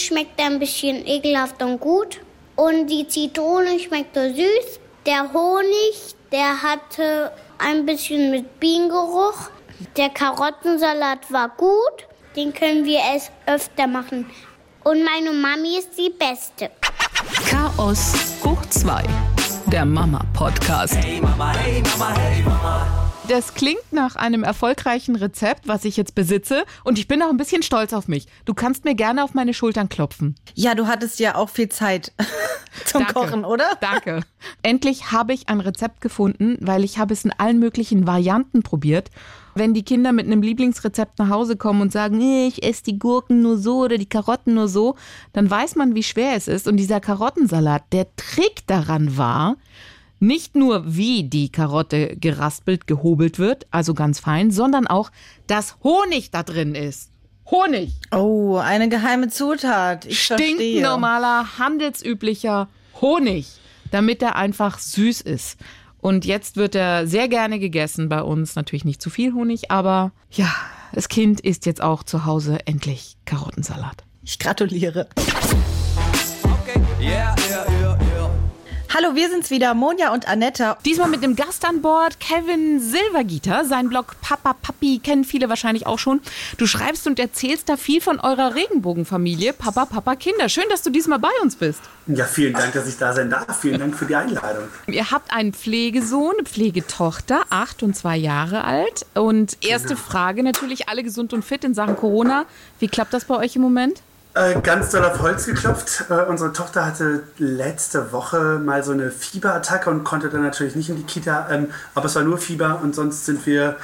schmeckt ein bisschen ekelhaft und gut. Und die Zitrone schmeckte süß. Der Honig, der hatte ein bisschen mit Bienengeruch. Der Karottensalat war gut. Den können wir es öfter machen. Und meine Mami ist die Beste. Chaos hoch 2. Der Mama-Podcast. Hey Mama, hey Mama, hey Mama. Das klingt nach einem erfolgreichen Rezept, was ich jetzt besitze. Und ich bin auch ein bisschen stolz auf mich. Du kannst mir gerne auf meine Schultern klopfen. Ja, du hattest ja auch viel Zeit zum Danke. Kochen, oder? Danke. Endlich habe ich ein Rezept gefunden, weil ich habe es in allen möglichen Varianten probiert. Wenn die Kinder mit einem Lieblingsrezept nach Hause kommen und sagen, ich esse die Gurken nur so oder die Karotten nur so, dann weiß man, wie schwer es ist. Und dieser Karottensalat, der Trick daran war, nicht nur wie die Karotte geraspelt, gehobelt wird, also ganz fein, sondern auch, dass Honig da drin ist. Honig. Oh, eine geheime Zutat. Ich verstehe. Stinknormaler, handelsüblicher Honig, damit er einfach süß ist. Und jetzt wird er sehr gerne gegessen bei uns. Natürlich nicht zu viel Honig, aber ja, das Kind isst jetzt auch zu Hause endlich Karottensalat. Ich gratuliere. Okay. Yeah. Hallo, wir sind's wieder, Monja und Anetta. Diesmal mit einem Gast an Bord, Kevin Silvergieter. Sein Blog Papa Papi kennen viele wahrscheinlich auch schon. Du schreibst und erzählst da viel von eurer Regenbogenfamilie, Papa Papa Kinder. Schön, dass du diesmal bei uns bist. Ja, vielen Dank, dass ich da sein darf. Vielen Dank für die Einladung. Ihr habt einen Pflegesohn, eine Pflegetochter, acht und zwei Jahre alt. Und erste Frage natürlich, alle gesund und fit in Sachen Corona. Wie klappt das bei euch im Moment? Äh, ganz doll auf Holz geklopft. Äh, unsere Tochter hatte letzte Woche mal so eine Fieberattacke und konnte dann natürlich nicht in die Kita. Ähm, aber es war nur Fieber und sonst sind wir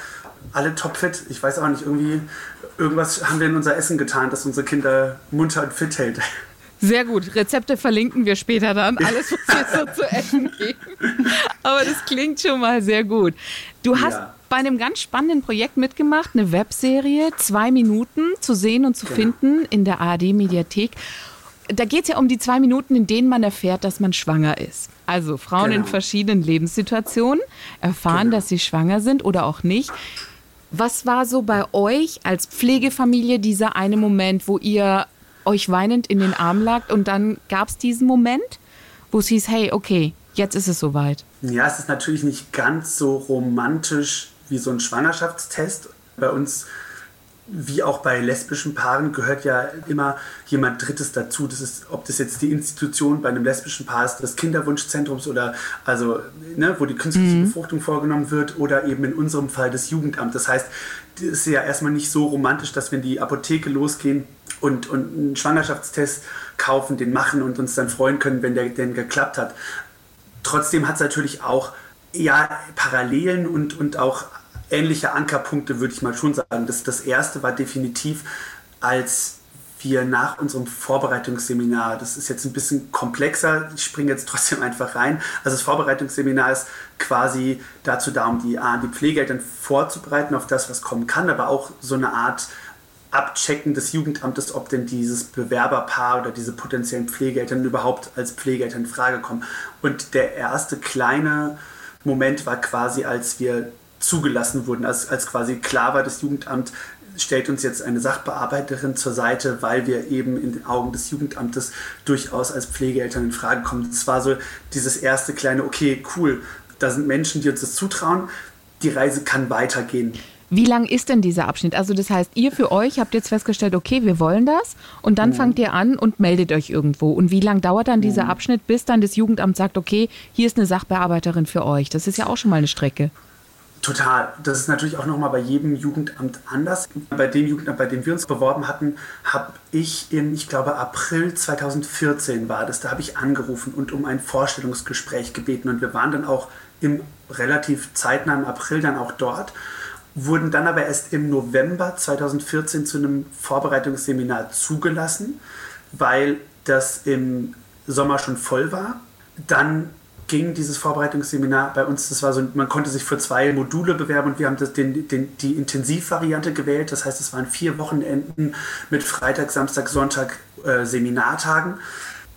alle topfit. Ich weiß auch nicht, irgendwie, irgendwas haben wir in unser Essen getan, das unsere Kinder munter und fit hält. Sehr gut. Rezepte verlinken wir später dann. Alles, was wir so zu essen geben. Aber das klingt schon mal sehr gut. Du hast Ja. Bei einem ganz spannenden Projekt mitgemacht, eine Webserie, zwei Minuten zu sehen und zu finden in der ARD-Mediathek. Da geht es ja um die zwei Minuten, in denen man erfährt, dass man schwanger ist. Also Frauen in Genau. verschiedenen Lebenssituationen erfahren, Genau. dass sie schwanger sind oder auch nicht. Was war so bei euch als Pflegefamilie dieser eine Moment, wo ihr euch weinend in den Arm lagt und dann gab es diesen Moment, wo es hieß, hey, okay, jetzt ist es soweit. Ja, es ist natürlich nicht ganz so romantisch wie so ein Schwangerschaftstest. Bei uns, wie auch bei lesbischen Paaren, gehört ja immer jemand Drittes dazu. Das ist, ob das jetzt die Institution bei einem lesbischen Paar ist, des Kinderwunschzentrums oder also, ne, wo die künstliche Befruchtung vorgenommen wird oder eben in unserem Fall das Jugendamt. Das heißt, das ist ja erstmal nicht so romantisch, dass wir in die Apotheke losgehen und, und einen Schwangerschaftstest kaufen, den machen und uns dann freuen können, wenn der denn geklappt hat trotzdem hat es natürlich auch ja, Parallelen und, und auch ähnliche Ankerpunkte, würde ich mal schon sagen. Das, das erste war definitiv, als wir nach unserem Vorbereitungsseminar, das ist jetzt ein bisschen komplexer, ich springe jetzt trotzdem einfach rein. Also das Vorbereitungsseminar ist quasi dazu da, um die, die Pflegeeltern vorzubereiten auf das, was kommen kann, aber auch so eine Art Abchecken des Jugendamtes, ob denn dieses Bewerberpaar oder diese potenziellen Pflegeeltern überhaupt als Pflegeeltern in Frage kommen. Und der erste kleine Moment war quasi, als wir zugelassen wurden, als, als quasi klar war, das Jugendamt stellt uns jetzt eine Sachbearbeiterin zur Seite, weil wir eben in den Augen des Jugendamtes durchaus als Pflegeeltern in Frage kommen. Das war so dieses erste kleine, okay, cool, da sind Menschen, die uns das zutrauen, die Reise kann weitergehen. Wie lang ist denn dieser Abschnitt? Also das heißt, ihr für euch habt jetzt festgestellt, okay, wir wollen das und dann fangt ihr an und meldet euch irgendwo. Und wie lang dauert dann dieser Abschnitt, bis dann das Jugendamt sagt, okay, hier ist eine Sachbearbeiterin für euch? Das ist ja auch schon mal eine Strecke. Total. Das ist natürlich auch nochmal bei jedem Jugendamt anders. Bei dem Jugendamt, bei dem wir uns beworben hatten, habe ich im, ich glaube, April 2014 war das, da habe ich angerufen und um ein Vorstellungsgespräch gebeten. Und wir waren dann auch im relativ zeitnahen April dann auch dort, wurden dann aber erst im November 2014 zu einem Vorbereitungsseminar zugelassen, weil das im Sommer schon voll war. Dann ging dieses Vorbereitungsseminar bei uns, das war so, man konnte sich für zwei Module bewerben und wir haben das, den, den, die Intensivvariante gewählt. Das heißt, es waren vier Wochenenden mit Freitag, Samstag, Sonntag äh, Seminartagen.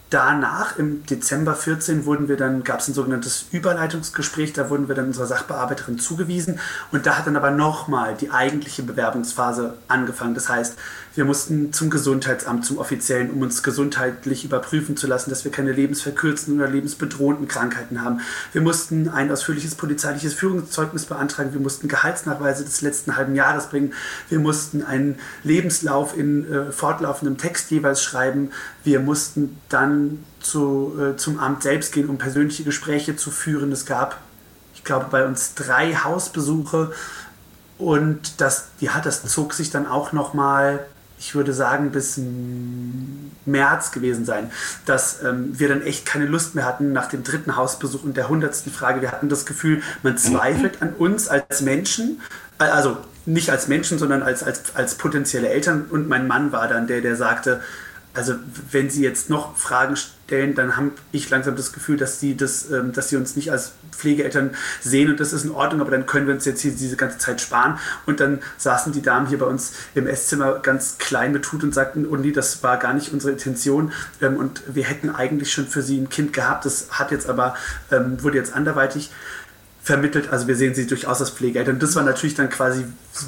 Danach, im Dezember 14, wurden wir dann, gab es ein sogenanntes Überleitungsgespräch, da wurden wir dann unserer Sachbearbeiterin zugewiesen und da hat dann aber nochmal die eigentliche Bewerbungsphase angefangen. Das heißt, Wir mussten zum Gesundheitsamt, zum offiziellen, um uns gesundheitlich überprüfen zu lassen, dass wir keine lebensverkürzenden oder lebensbedrohenden Krankheiten haben. Wir mussten ein ausführliches polizeiliches Führungszeugnis beantragen. Wir mussten Gehaltsnachweise des letzten halben Jahres bringen. Wir mussten einen Lebenslauf in äh, fortlaufendem Text jeweils schreiben. Wir mussten dann zu, äh, zum Amt selbst gehen, um persönliche Gespräche zu führen. Es gab, ich glaube, bei uns drei Hausbesuche und das, ja, das zog sich dann auch noch mal ich würde sagen, bis März gewesen sein, dass ähm, wir dann echt keine Lust mehr hatten nach dem dritten Hausbesuch und der hundertsten Frage. Wir hatten das Gefühl, man zweifelt an uns als Menschen, äh, also nicht als Menschen, sondern als, als, als potenzielle Eltern. Und mein Mann war dann der, der sagte, also wenn Sie jetzt noch Fragen stellen, dann habe ich langsam das Gefühl, dass Sie, das, ähm, dass Sie uns nicht als Pflegeeltern sehen und das ist in Ordnung, aber dann können wir uns jetzt hier diese ganze Zeit sparen. Und dann saßen die Damen hier bei uns im Esszimmer ganz klein betut und sagten, oh das war gar nicht unsere Intention ähm, und wir hätten eigentlich schon für Sie ein Kind gehabt, das hat jetzt aber, ähm, wurde jetzt anderweitig vermittelt. Also wir sehen sie durchaus als Pflegeeltern. Das war natürlich dann quasi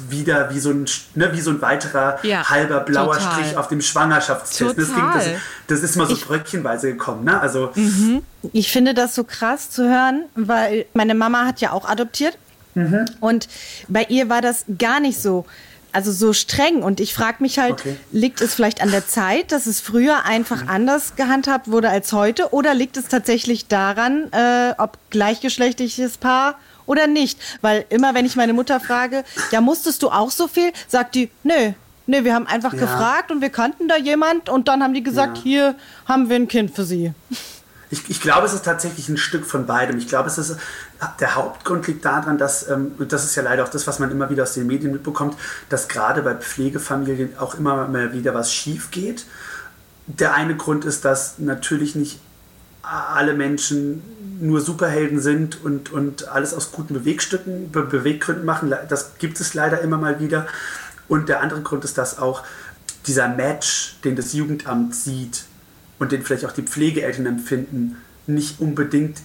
wieder wie so ein, ne, wie so ein weiterer ja, halber blauer total. Strich auf dem Schwangerschaftstest. Das, ging, das, das, ist mal so ich, bröckchenweise gekommen. Ne? Also, mhm. Ich finde das so krass zu hören, weil meine Mama hat ja auch adoptiert. Mhm. Und bei ihr war das gar nicht so also so streng. Und ich frage mich halt, okay. liegt es vielleicht an der Zeit, dass es früher einfach mhm. anders gehandhabt wurde als heute? Oder liegt es tatsächlich daran, äh, ob gleichgeschlechtliches Paar oder nicht? Weil immer, wenn ich meine Mutter frage, ja, musstest du auch so viel? Sagt die, nö. Nö, wir haben einfach ja. gefragt und wir kannten da jemand und dann haben die gesagt, ja. hier haben wir ein Kind für sie. Ich, ich, glaube, es ist tatsächlich ein Stück von beidem. Ich glaube, es ist, der Hauptgrund liegt daran, dass, ähm, und das ist ja leider auch das, was man immer wieder aus den Medien mitbekommt, dass gerade bei Pflegefamilien auch immer mal wieder was schief geht. Der eine Grund ist, dass natürlich nicht alle Menschen nur Superhelden sind und, und alles aus guten Bewegstücken, Be Beweggründen machen. Das gibt es leider immer mal wieder. Und der andere Grund ist, dass auch dieser Match, den das Jugendamt sieht, und den vielleicht auch die Pflegeeltern empfinden, nicht unbedingt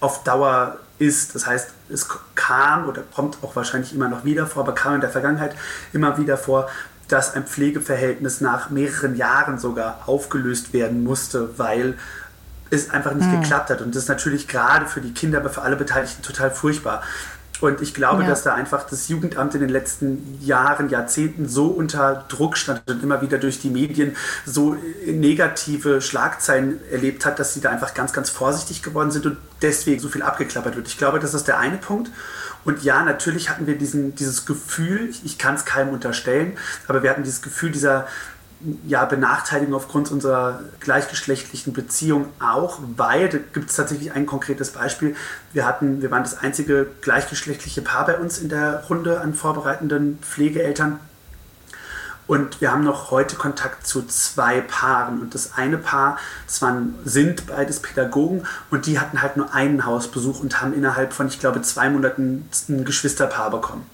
auf Dauer ist. Das heißt, es kam oder kommt auch wahrscheinlich immer noch wieder vor, aber kam in der Vergangenheit immer wieder vor, dass ein Pflegeverhältnis nach mehreren Jahren sogar aufgelöst werden musste, weil es einfach nicht mhm. geklappt hat. Und das ist natürlich gerade für die Kinder, aber für alle Beteiligten total furchtbar. Und ich glaube, ja. dass da einfach das Jugendamt in den letzten Jahren, Jahrzehnten so unter Druck stand und immer wieder durch die Medien so negative Schlagzeilen erlebt hat, dass sie da einfach ganz, ganz vorsichtig geworden sind und deswegen so viel abgeklappert wird. Ich glaube, das ist der eine Punkt. Und ja, natürlich hatten wir diesen, dieses Gefühl, ich, ich kann es keinem unterstellen, aber wir hatten dieses Gefühl dieser ja, Benachteiligung aufgrund unserer gleichgeschlechtlichen Beziehung auch, weil, da gibt es tatsächlich ein konkretes Beispiel, wir, hatten, wir waren das einzige gleichgeschlechtliche Paar bei uns in der Runde an vorbereitenden Pflegeeltern und wir haben noch heute Kontakt zu zwei Paaren. Und das eine Paar, das waren, sind beides Pädagogen und die hatten halt nur einen Hausbesuch und haben innerhalb von, ich glaube, zwei Monaten ein Geschwisterpaar bekommen.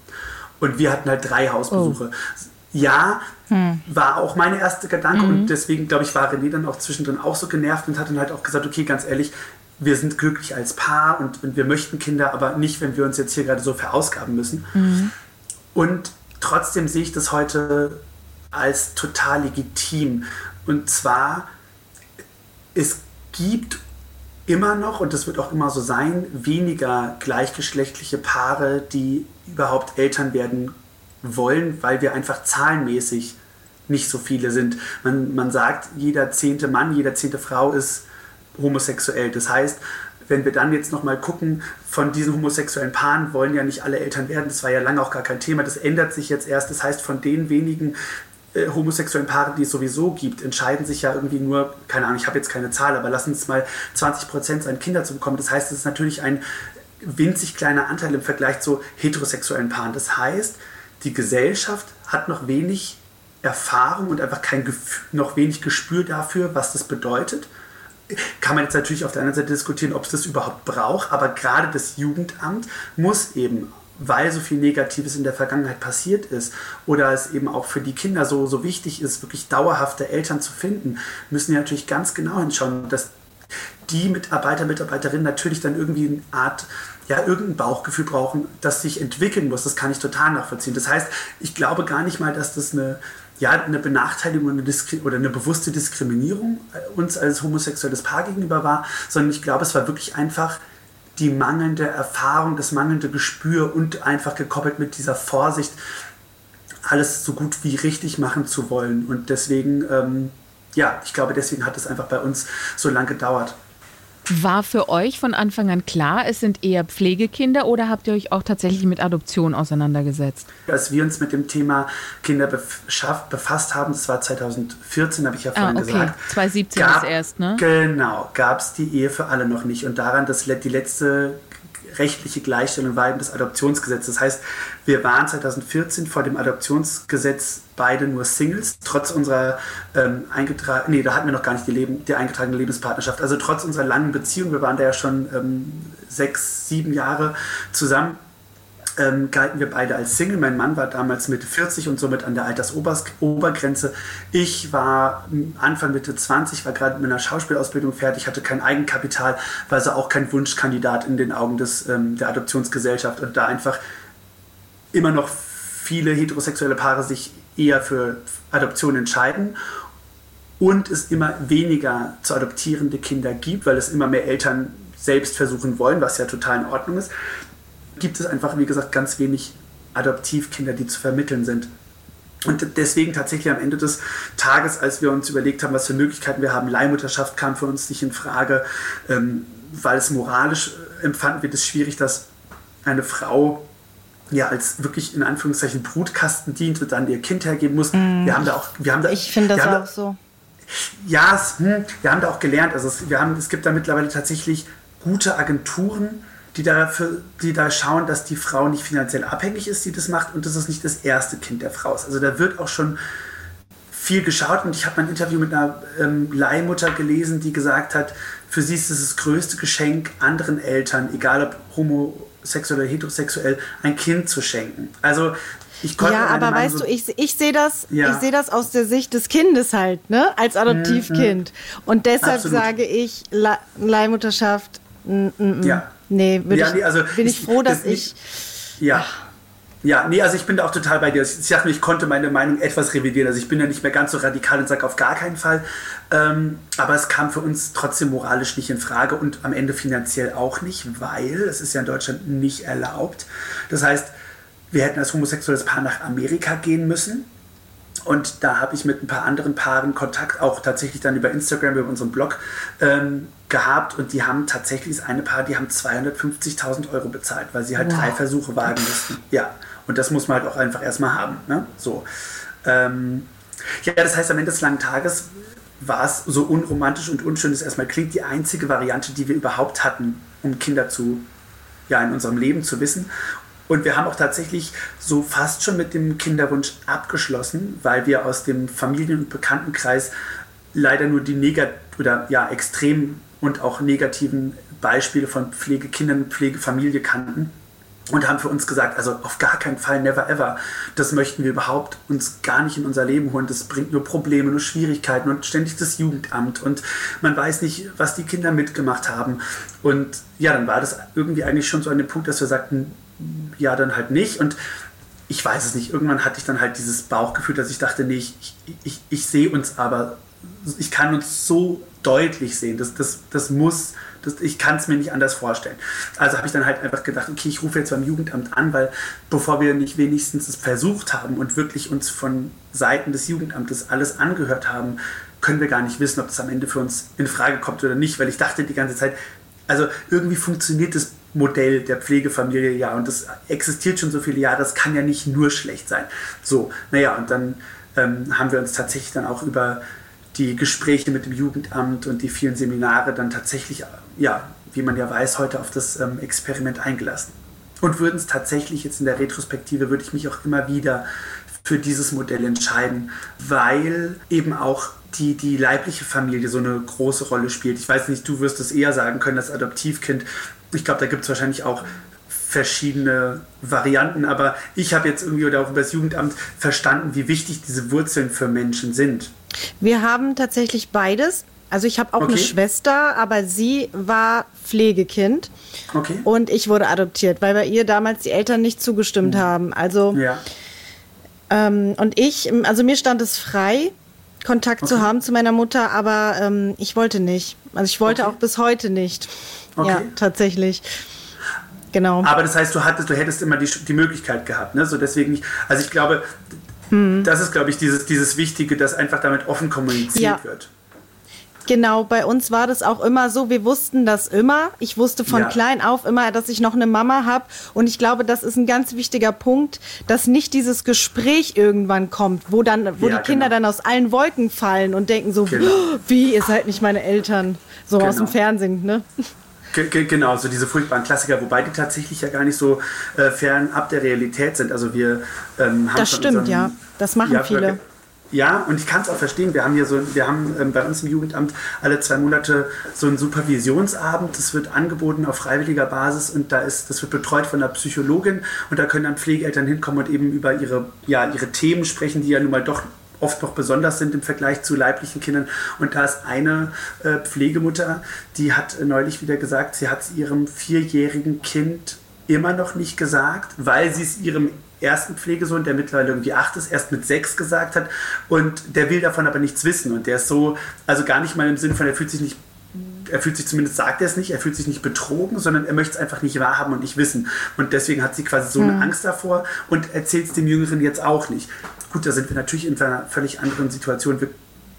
Und wir hatten halt drei Hausbesuche. Oh ja, hm. war auch mein erster Gedanke mhm. und deswegen, glaube ich, war René dann auch zwischendrin auch so genervt und hat dann halt auch gesagt, okay, ganz ehrlich, wir sind glücklich als Paar und, und wir möchten Kinder, aber nicht, wenn wir uns jetzt hier gerade so verausgaben müssen. Mhm. Und trotzdem sehe ich das heute als total legitim. Und zwar, es gibt immer noch, und das wird auch immer so sein, weniger gleichgeschlechtliche Paare, die überhaupt Eltern werden wollen, weil wir einfach zahlenmäßig nicht so viele sind. Man, man sagt, jeder zehnte Mann, jede zehnte Frau ist homosexuell. Das heißt, wenn wir dann jetzt nochmal gucken, von diesen homosexuellen Paaren wollen ja nicht alle Eltern werden. Das war ja lange auch gar kein Thema. Das ändert sich jetzt erst. Das heißt, von den wenigen äh, homosexuellen Paaren, die es sowieso gibt, entscheiden sich ja irgendwie nur, keine Ahnung, ich habe jetzt keine Zahl, aber lassen es mal 20 Prozent sein, Kinder zu bekommen. Das heißt, es ist natürlich ein winzig kleiner Anteil im Vergleich zu heterosexuellen Paaren. Das heißt, die Gesellschaft hat noch wenig Erfahrung und einfach kein Gefühl, noch wenig Gespür dafür, was das bedeutet. Kann man jetzt natürlich auf der anderen Seite diskutieren, ob es das überhaupt braucht, aber gerade das Jugendamt muss eben, weil so viel Negatives in der Vergangenheit passiert ist oder es eben auch für die Kinder so, so wichtig ist, wirklich dauerhafte Eltern zu finden, müssen ja natürlich ganz genau hinschauen, dass die Mitarbeiter, Mitarbeiterinnen natürlich dann irgendwie eine Art ja, irgendein Bauchgefühl brauchen, das sich entwickeln muss. Das kann ich total nachvollziehen. Das heißt, ich glaube gar nicht mal, dass das eine ja, eine Benachteiligung eine oder eine bewusste Diskriminierung äh, uns als homosexuelles Paar gegenüber war, sondern ich glaube, es war wirklich einfach die mangelnde Erfahrung, das mangelnde Gespür und einfach gekoppelt mit dieser Vorsicht, alles so gut wie richtig machen zu wollen. Und deswegen, ähm, ja, ich glaube, deswegen hat es einfach bei uns so lange gedauert. War für euch von Anfang an klar, es sind eher Pflegekinder oder habt ihr euch auch tatsächlich mit Adoption auseinandergesetzt? Als wir uns mit dem Thema Kinder befasst haben, das war 2014, habe ich ja vorhin ah, okay. gesagt. 2017 gab, ist erst, ne? Genau, gab es die Ehe für alle noch nicht. Und daran, dass die letzte rechtliche Gleichstellung war eben das Adoptionsgesetz. Das heißt, wir waren 2014 vor dem Adoptionsgesetz beide nur Singles, trotz unserer ähm, eingetragenen, nee, da hatten wir noch gar nicht die, Leben, die eingetragene Lebenspartnerschaft. Also trotz unserer langen Beziehung, wir waren da ja schon ähm, sechs, sieben Jahre zusammen, ähm, galten wir beide als Single. Mein Mann war damals Mitte 40 und somit an der Altersobergrenze. Ich war Anfang Mitte 20, war gerade mit einer Schauspielausbildung fertig, hatte kein Eigenkapital, war also auch kein Wunschkandidat in den Augen des, ähm, der Adoptionsgesellschaft und da einfach immer noch viele heterosexuelle Paare sich eher für Adoption entscheiden und es immer weniger zu adoptierende Kinder gibt, weil es immer mehr Eltern selbst versuchen wollen, was ja total in Ordnung ist gibt es einfach, wie gesagt, ganz wenig Adoptivkinder, die zu vermitteln sind. Und deswegen tatsächlich am Ende des Tages, als wir uns überlegt haben, was für Möglichkeiten wir haben, Leihmutterschaft kam für uns nicht in Frage, ähm, weil es moralisch empfanden wird es schwierig, dass eine Frau ja als wirklich in Anführungszeichen Brutkasten dient und dann ihr Kind hergeben muss. Mm. Wir haben da auch, wir haben da, ich finde das auch da, so. Ja, es, hm, wir haben da auch gelernt. Also es, wir haben, es gibt da mittlerweile tatsächlich gute Agenturen, die, dafür, die da schauen, dass die Frau nicht finanziell abhängig ist, die das macht und dass es nicht das erste Kind der Frau ist. Also da wird auch schon viel geschaut und ich habe ein Interview mit einer ähm, Leihmutter gelesen, die gesagt hat, für sie ist es das größte Geschenk, anderen Eltern, egal ob homosexuell oder heterosexuell, ein Kind zu schenken. Also ich ja, aber weißt so du, ich, ich sehe das, ja. ich das aus der Sicht des Kindes halt, ne, als Adoptivkind. Mhm. Und deshalb Absolut. sage ich, Leihmutterschaft, n, n, n. ja. Nee, ja, nee, also bin ich, ich froh, dass ich. ja. Ja, nee, also ich bin da auch total bei dir. Ich sag nur, ich konnte meine Meinung etwas revidieren. Also ich bin ja nicht mehr ganz so radikal und sage auf gar keinen Fall. Ähm, aber es kam für uns trotzdem moralisch nicht in Frage und am Ende finanziell auch nicht, weil es ist ja in Deutschland nicht erlaubt. Das heißt, wir hätten als homosexuelles Paar nach Amerika gehen müssen. Und da habe ich mit ein paar anderen Paaren Kontakt, auch tatsächlich dann über Instagram, über unseren Blog ähm, gehabt. Und die haben tatsächlich, das eine Paar, die haben 250.000 Euro bezahlt, weil sie halt wow. drei Versuche wagen mussten. Ja, und das muss man halt auch einfach erstmal haben. Ne? So. Ähm, ja, das heißt, am Ende des langen Tages war es so unromantisch und unschön, es erstmal klingt, die einzige Variante, die wir überhaupt hatten, um Kinder zu, ja, in unserem Leben zu wissen. Und wir haben auch tatsächlich so fast schon mit dem Kinderwunsch abgeschlossen, weil wir aus dem Familien- und Bekanntenkreis leider nur die negat oder ja extrem und auch negativen Beispiele von Pflegekindern und Pflegefamilie kannten und haben für uns gesagt, also auf gar keinen Fall, never ever, das möchten wir überhaupt uns gar nicht in unser Leben holen. Das bringt nur Probleme, nur Schwierigkeiten und ständig das Jugendamt und man weiß nicht, was die Kinder mitgemacht haben. Und ja, dann war das irgendwie eigentlich schon so an dem Punkt, dass wir sagten, ja, dann halt nicht. Und ich weiß es nicht. Irgendwann hatte ich dann halt dieses Bauchgefühl, dass ich dachte, nee, ich, ich, ich, ich sehe uns aber, ich kann uns so deutlich sehen. Das, das, das muss, das, ich kann es mir nicht anders vorstellen. Also habe ich dann halt einfach gedacht, okay, ich rufe jetzt beim Jugendamt an, weil bevor wir nicht wenigstens es versucht haben und wirklich uns von Seiten des Jugendamtes alles angehört haben, können wir gar nicht wissen, ob das am Ende für uns in Frage kommt oder nicht, weil ich dachte die ganze Zeit, also irgendwie funktioniert das Modell der Pflegefamilie ja und das existiert schon so viele Jahre, das kann ja nicht nur schlecht sein. So, naja, und dann ähm, haben wir uns tatsächlich dann auch über die Gespräche mit dem Jugendamt und die vielen Seminare dann tatsächlich, ja, wie man ja weiß, heute auf das ähm, Experiment eingelassen. Und würden es tatsächlich jetzt in der Retrospektive, würde ich mich auch immer wieder für dieses Modell entscheiden, weil eben auch die, die leibliche Familie so eine große Rolle spielt. Ich weiß nicht, du wirst es eher sagen können, das Adoptivkind. Ich glaube, da gibt es wahrscheinlich auch verschiedene Varianten, aber ich habe jetzt irgendwie oder auch über das Jugendamt verstanden, wie wichtig diese Wurzeln für Menschen sind. Wir haben tatsächlich beides. Also ich habe auch okay. eine Schwester, aber sie war Pflegekind. Okay. Und ich wurde adoptiert, weil bei ihr damals die Eltern nicht zugestimmt mhm. haben. Also ja Ähm, und ich, also mir stand es frei, Kontakt okay. zu haben zu meiner Mutter, aber ähm, ich wollte nicht. Also ich wollte auch bis heute nicht. Okay. Ja, tatsächlich. Genau. Aber das heißt, du hattest, du hättest immer die, die Möglichkeit gehabt, ne? So deswegen nicht. Also ich glaube, hm. das ist, glaube ich, dieses, dieses Wichtige, dass einfach damit offen kommuniziert ja. wird. Genau, bei uns war das auch immer so, wir wussten das immer. Ich wusste von ja. klein auf immer, dass ich noch eine Mama habe. Und ich glaube, das ist ein ganz wichtiger Punkt, dass nicht dieses Gespräch irgendwann kommt, wo dann, wo ja, die Kinder genau. dann aus allen Wolken fallen und denken so, genau. Oh, wie, ihr seid nicht meine Eltern. So genau. aus dem Fernsehen, ne? Genau, so diese furchtbaren Klassiker, wobei die tatsächlich ja gar nicht so äh, fernab der Realität sind. Also wir ähm, haben Das stimmt, ja. Das machen ja, viele. Ja, und ich kann es auch verstehen. Wir haben hier so, wir haben ähm, bei uns im Jugendamt alle zwei Monate so einen Supervisionsabend. Das wird angeboten auf freiwilliger Basis und da ist, das wird betreut von einer Psychologin und da können dann Pflegeeltern hinkommen und eben über ihre, ja, ihre Themen sprechen, die ja nun mal doch oft noch besonders sind im Vergleich zu leiblichen Kindern. Und da ist eine äh, Pflegemutter, die hat neulich wieder gesagt, sie hat es ihrem vierjährigen Kind immer noch nicht gesagt, weil sie es ihrem ersten Pflegesohn, der mittlerweile irgendwie acht ist, erst mit sechs gesagt hat. Und der will davon aber nichts wissen. Und der ist so, also gar nicht mal im Sinne von, er fühlt sich nicht er fühlt sich zumindest, sagt er es nicht, er fühlt sich nicht betrogen, sondern er möchte es einfach nicht wahrhaben und nicht wissen. Und deswegen hat sie quasi so eine hm. Angst davor und erzählt es dem Jüngeren jetzt auch nicht. Gut, da sind wir natürlich in einer völlig anderen Situation. Wir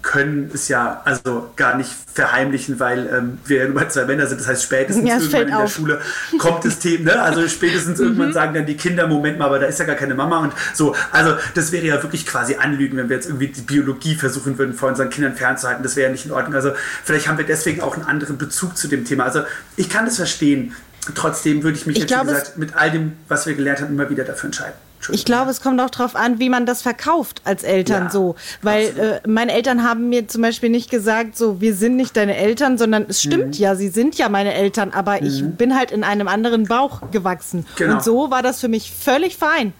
können es ja also gar nicht verheimlichen, weil ähm, wir ja nur zwei Männer sind. Das heißt, spätestens ja, irgendwann in auf. der Schule kommt das Thema, ne? Also spätestens mhm. irgendwann sagen dann die Kinder, Moment mal, aber da ist ja gar keine Mama und so. Also das wäre ja wirklich quasi Anlügen, wenn wir jetzt irgendwie die Biologie versuchen würden, vor unseren Kindern fernzuhalten. Das wäre ja nicht in Ordnung. Also vielleicht haben wir deswegen auch einen anderen Bezug zu dem Thema. Also ich kann das verstehen. Trotzdem würde ich mich ich jetzt, wie gesagt, mit all dem, was wir gelernt haben, immer wieder dafür entscheiden. Ich glaube, es kommt auch darauf an, wie man das verkauft als Eltern ja, so. Weil äh, meine Eltern haben mir zum Beispiel nicht gesagt, so, wir sind nicht deine Eltern, sondern es stimmt mhm. ja, sie sind ja meine Eltern, aber mhm. ich bin halt in einem anderen Bauch gewachsen. Genau. Und so war das für mich völlig fein.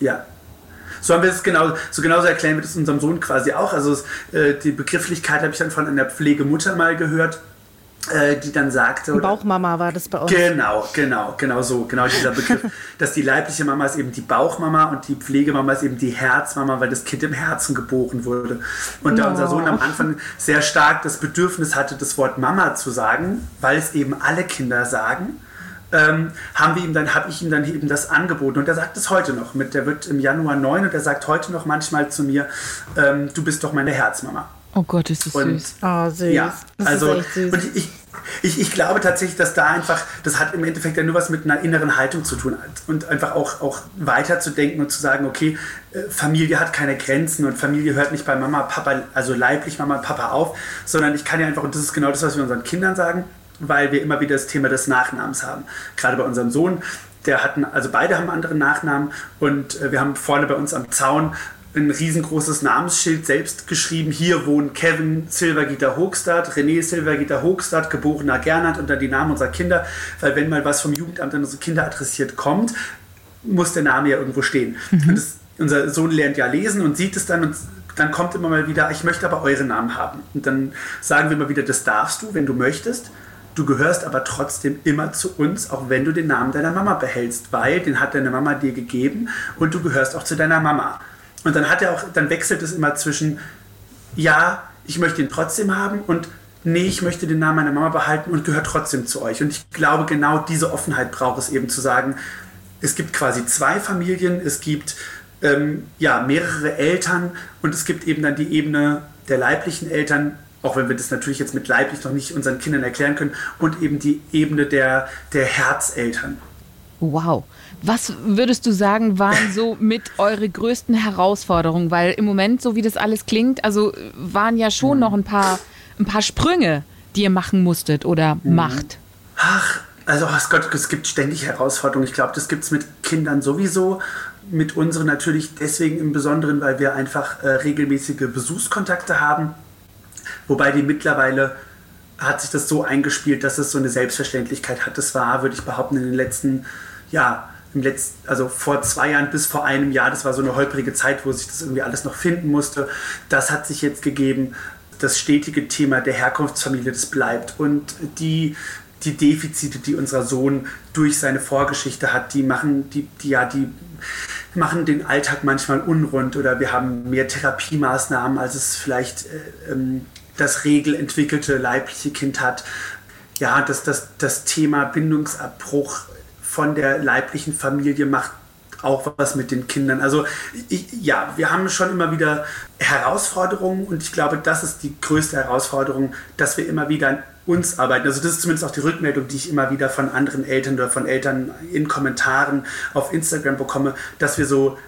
Ja, so haben wir es genau, so genauso erklären wir das unserem Sohn quasi auch. Also äh, die Begrifflichkeit habe ich dann von einer Pflegemutter mal gehört die dann sagte. Oder, Bauchmama war das bei uns. Genau, genau, genau so, genau dieser Begriff, dass die leibliche Mama ist eben die Bauchmama und die Pflegemama ist eben die Herzmama, weil das Kind im Herzen geboren wurde. Und da unser Sohn am Anfang sehr stark das Bedürfnis hatte, das Wort Mama zu sagen, weil es eben alle Kinder sagen. Ähm, haben wir ihm dann, habe ich ihm dann eben das angeboten und er sagt es heute noch mit, der wird im Januar 9 und er sagt heute noch manchmal zu mir, ähm, du bist doch meine Herzmama. Oh Gott, ist das und, süß. Oh, süß. Ja, das also, süß. und ich, ich, ich glaube tatsächlich, dass da einfach, das hat im Endeffekt ja nur was mit einer inneren Haltung zu tun und einfach auch, auch weiterzudenken und zu sagen, okay, äh, Familie hat keine Grenzen und Familie hört nicht bei Mama, Papa, also leiblich Mama und Papa auf, sondern ich kann ja einfach, und das ist genau das, was wir unseren Kindern sagen, weil wir immer wieder das Thema des Nachnamens haben. Gerade bei unserem Sohn, der hatten, also beide haben anderen Nachnamen und äh, wir haben vorne bei uns am Zaun ein riesengroßes Namensschild selbst geschrieben. Hier wohnen Kevin Silvergitter Hochstadt, René Silvergitter Hochstadt, geborener Gernand und dann die Namen unserer Kinder. Weil wenn mal was vom Jugendamt an unsere Kinder adressiert kommt, muss der Name ja irgendwo stehen. Mhm. Das, unser Sohn lernt ja lesen und sieht es dann und dann kommt immer mal wieder, ich möchte aber eure Namen haben. Und dann sagen wir immer wieder, das darfst du, wenn du möchtest. Du gehörst aber trotzdem immer zu uns, auch wenn du den Namen deiner Mama behältst, weil den hat deine Mama dir gegeben und du gehörst auch zu deiner Mama. Und dann hat er auch, dann wechselt es immer zwischen, ja, ich möchte ihn trotzdem haben und nee, ich möchte den Namen meiner Mama behalten und gehört trotzdem zu euch. Und ich glaube, genau diese Offenheit braucht es eben zu sagen, es gibt quasi zwei Familien, es gibt ähm, ja, mehrere Eltern und es gibt eben dann die Ebene der leiblichen Eltern, auch wenn wir das natürlich jetzt mit leiblich noch nicht unseren Kindern erklären können, und eben die Ebene der, der Herzeltern. Wow. Was würdest du sagen, waren so mit eure größten Herausforderungen? Weil im Moment, so wie das alles klingt, also waren ja schon mhm. noch ein paar, ein paar Sprünge, die ihr machen musstet oder mhm. macht. Ach, also oh Gott, es gibt ständig Herausforderungen. Ich glaube, das gibt es mit Kindern sowieso. Mit unseren natürlich deswegen im Besonderen, weil wir einfach äh, regelmäßige Besuchskontakte haben. Wobei die mittlerweile hat sich das so eingespielt, dass es so eine Selbstverständlichkeit hat. Das war, würde ich behaupten, in den letzten ja, im letzten, also vor zwei Jahren bis vor einem Jahr, das war so eine holprige Zeit, wo sich das irgendwie alles noch finden musste. Das hat sich jetzt gegeben. Das stetige Thema der Herkunftsfamilie, das bleibt. Und die, die Defizite, die unser Sohn durch seine Vorgeschichte hat, die machen, die, die ja, die, machen den Alltag manchmal unrund oder wir haben mehr Therapiemaßnahmen, als es vielleicht äh, ähm, das regelentwickelte leibliche Kind hat. Ja, dass das, das Thema Bindungsabbruch von der leiblichen Familie macht auch was mit den Kindern. Also ich, ja, wir haben schon immer wieder Herausforderungen und ich glaube, das ist die größte Herausforderung, dass wir immer wieder an uns arbeiten. Also das ist zumindest auch die Rückmeldung, die ich immer wieder von anderen Eltern oder von Eltern in Kommentaren auf Instagram bekomme, dass wir so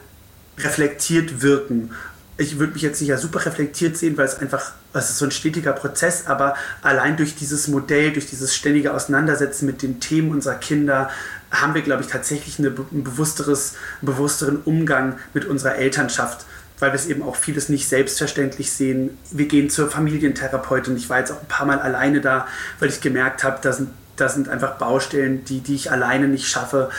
reflektiert wirken. Ich würde mich jetzt nicht ja super reflektiert sehen, weil es einfach, es ist so ein stetiger Prozess, aber allein durch dieses Modell, durch dieses ständige Auseinandersetzen mit den Themen unserer Kinder, haben wir, glaube ich, tatsächlich eine, ein bewussteres, einen bewussteren Umgang mit unserer Elternschaft, weil wir es eben auch vieles nicht selbstverständlich sehen. Wir gehen zur Familientherapeutin. Ich war jetzt auch ein paar Mal alleine da, weil ich gemerkt habe, da sind das sind einfach Baustellen, die, die ich alleine nicht schaffe.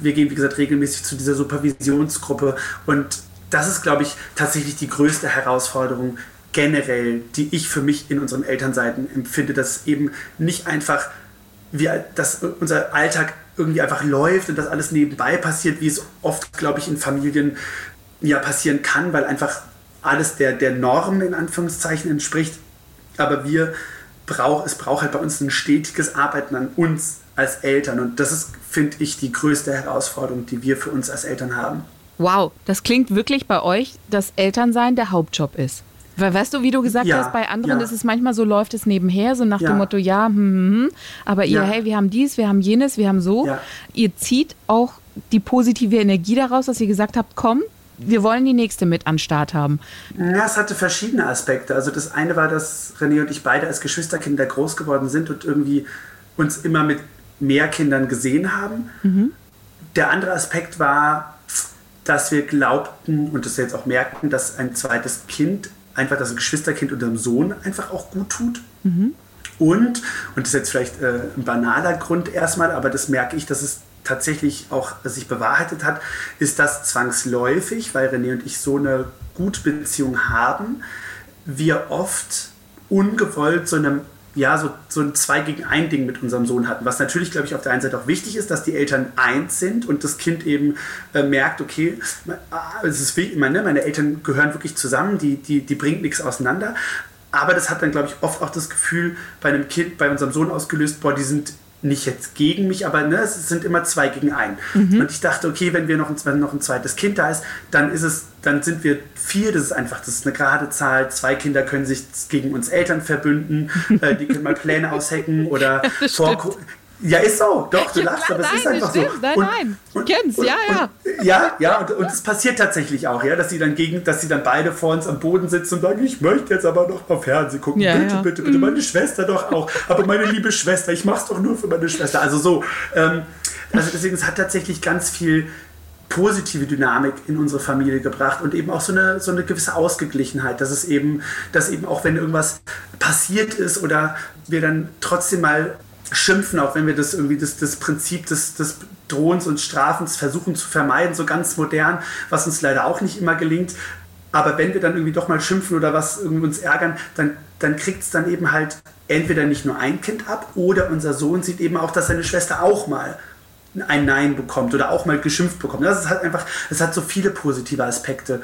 Wir gehen, wie gesagt, regelmäßig zu dieser Supervisionsgruppe und das ist, glaube ich, tatsächlich die größte Herausforderung generell, die ich für mich in unseren Elternseiten empfinde, dass eben nicht einfach wir, dass unser Alltag irgendwie einfach läuft und das alles nebenbei passiert, wie es oft, glaube ich, in Familien ja passieren kann, weil einfach alles der, der Norm in Anführungszeichen entspricht. Aber wir brauch, es braucht halt bei uns ein stetiges Arbeiten an uns als Eltern. Und das ist, finde ich, die größte Herausforderung, die wir für uns als Eltern haben. Wow, das klingt wirklich bei euch, dass Elternsein der Hauptjob ist. Weil weißt du, wie du gesagt ja, hast, bei anderen ja. ist es manchmal so, läuft es nebenher, so nach ja. dem Motto, ja, hm, hm, hm. aber ihr, hey, wir haben dies, wir haben jenes, wir haben so. Ihr zieht auch die positive Energie daraus, dass ihr gesagt habt, komm, wir wollen die nächste mit an Start haben. Ja, es hatte verschiedene Aspekte. Also das eine war, dass René und ich beide als Geschwisterkinder groß geworden sind und irgendwie uns immer mit mehr Kindern gesehen haben. Mhm. Der andere Aspekt war, dass wir glaubten und das jetzt auch merkten, dass ein zweites Kind einfach das Geschwisterkind unserem Sohn einfach auch gut tut. Mhm. Und, und das ist jetzt vielleicht äh, ein banaler Grund erstmal, aber das merke ich, dass es tatsächlich auch sich bewahrheitet hat, ist das zwangsläufig, weil René und ich so eine gute Beziehung haben, wir oft ungewollt so einem ja, so, so ein Zwei gegen ein Ding mit unserem Sohn hatten. Was natürlich, glaube ich, auf der einen Seite auch wichtig ist, dass die Eltern eins sind und das Kind eben äh, merkt, okay, ah, es ist wie, meine, meine Eltern gehören wirklich zusammen, die, die, die bringt nichts auseinander. Aber das hat dann, glaube ich, oft auch das Gefühl bei einem Kind, bei unserem Sohn ausgelöst, boah, die sind nicht jetzt gegen mich, aber ne, es sind immer zwei gegen einen. Mhm. Und ich dachte, okay, wenn wir noch ein, wenn noch ein zweites Kind da ist, dann ist es, dann sind wir vier, das ist einfach, das ist eine gerade Zahl. Zwei Kinder können sich gegen uns Eltern verbünden, äh, die können mal Pläne aushecken oder vor, ja, ist so. Doch, du lachst, aber es ist einfach stimmt. so. Nein, und, nein. Und, ich kenn's, ja, ja. Und, ja, ja, und, und es passiert tatsächlich auch, ja, dass sie dann gegen, dass sie dann beide vor uns am Boden sitzen und sagen, ich möchte jetzt aber noch mal Fernsehen gucken. Ja, bitte, ja. bitte, bitte, meine Schwester doch auch. Aber meine liebe Schwester, ich mach's doch nur für meine Schwester. Also so. Ähm, also deswegen, es hat tatsächlich ganz viel positive Dynamik in unsere Familie gebracht und eben auch so eine, so eine gewisse Ausgeglichenheit, dass es eben, dass eben auch wenn irgendwas passiert ist oder wir dann trotzdem mal schimpfen, auch wenn wir das irgendwie das, das Prinzip des, des Drohens und Strafens versuchen zu vermeiden, so ganz modern, was uns leider auch nicht immer gelingt. Aber wenn wir dann irgendwie doch mal schimpfen oder was irgendwie uns ärgern, dann, dann kriegt es dann eben halt entweder nicht nur ein Kind ab oder unser Sohn sieht eben auch, dass seine Schwester auch mal ein Nein bekommt oder auch mal geschimpft bekommt. Das ist halt einfach, es hat so viele positive Aspekte.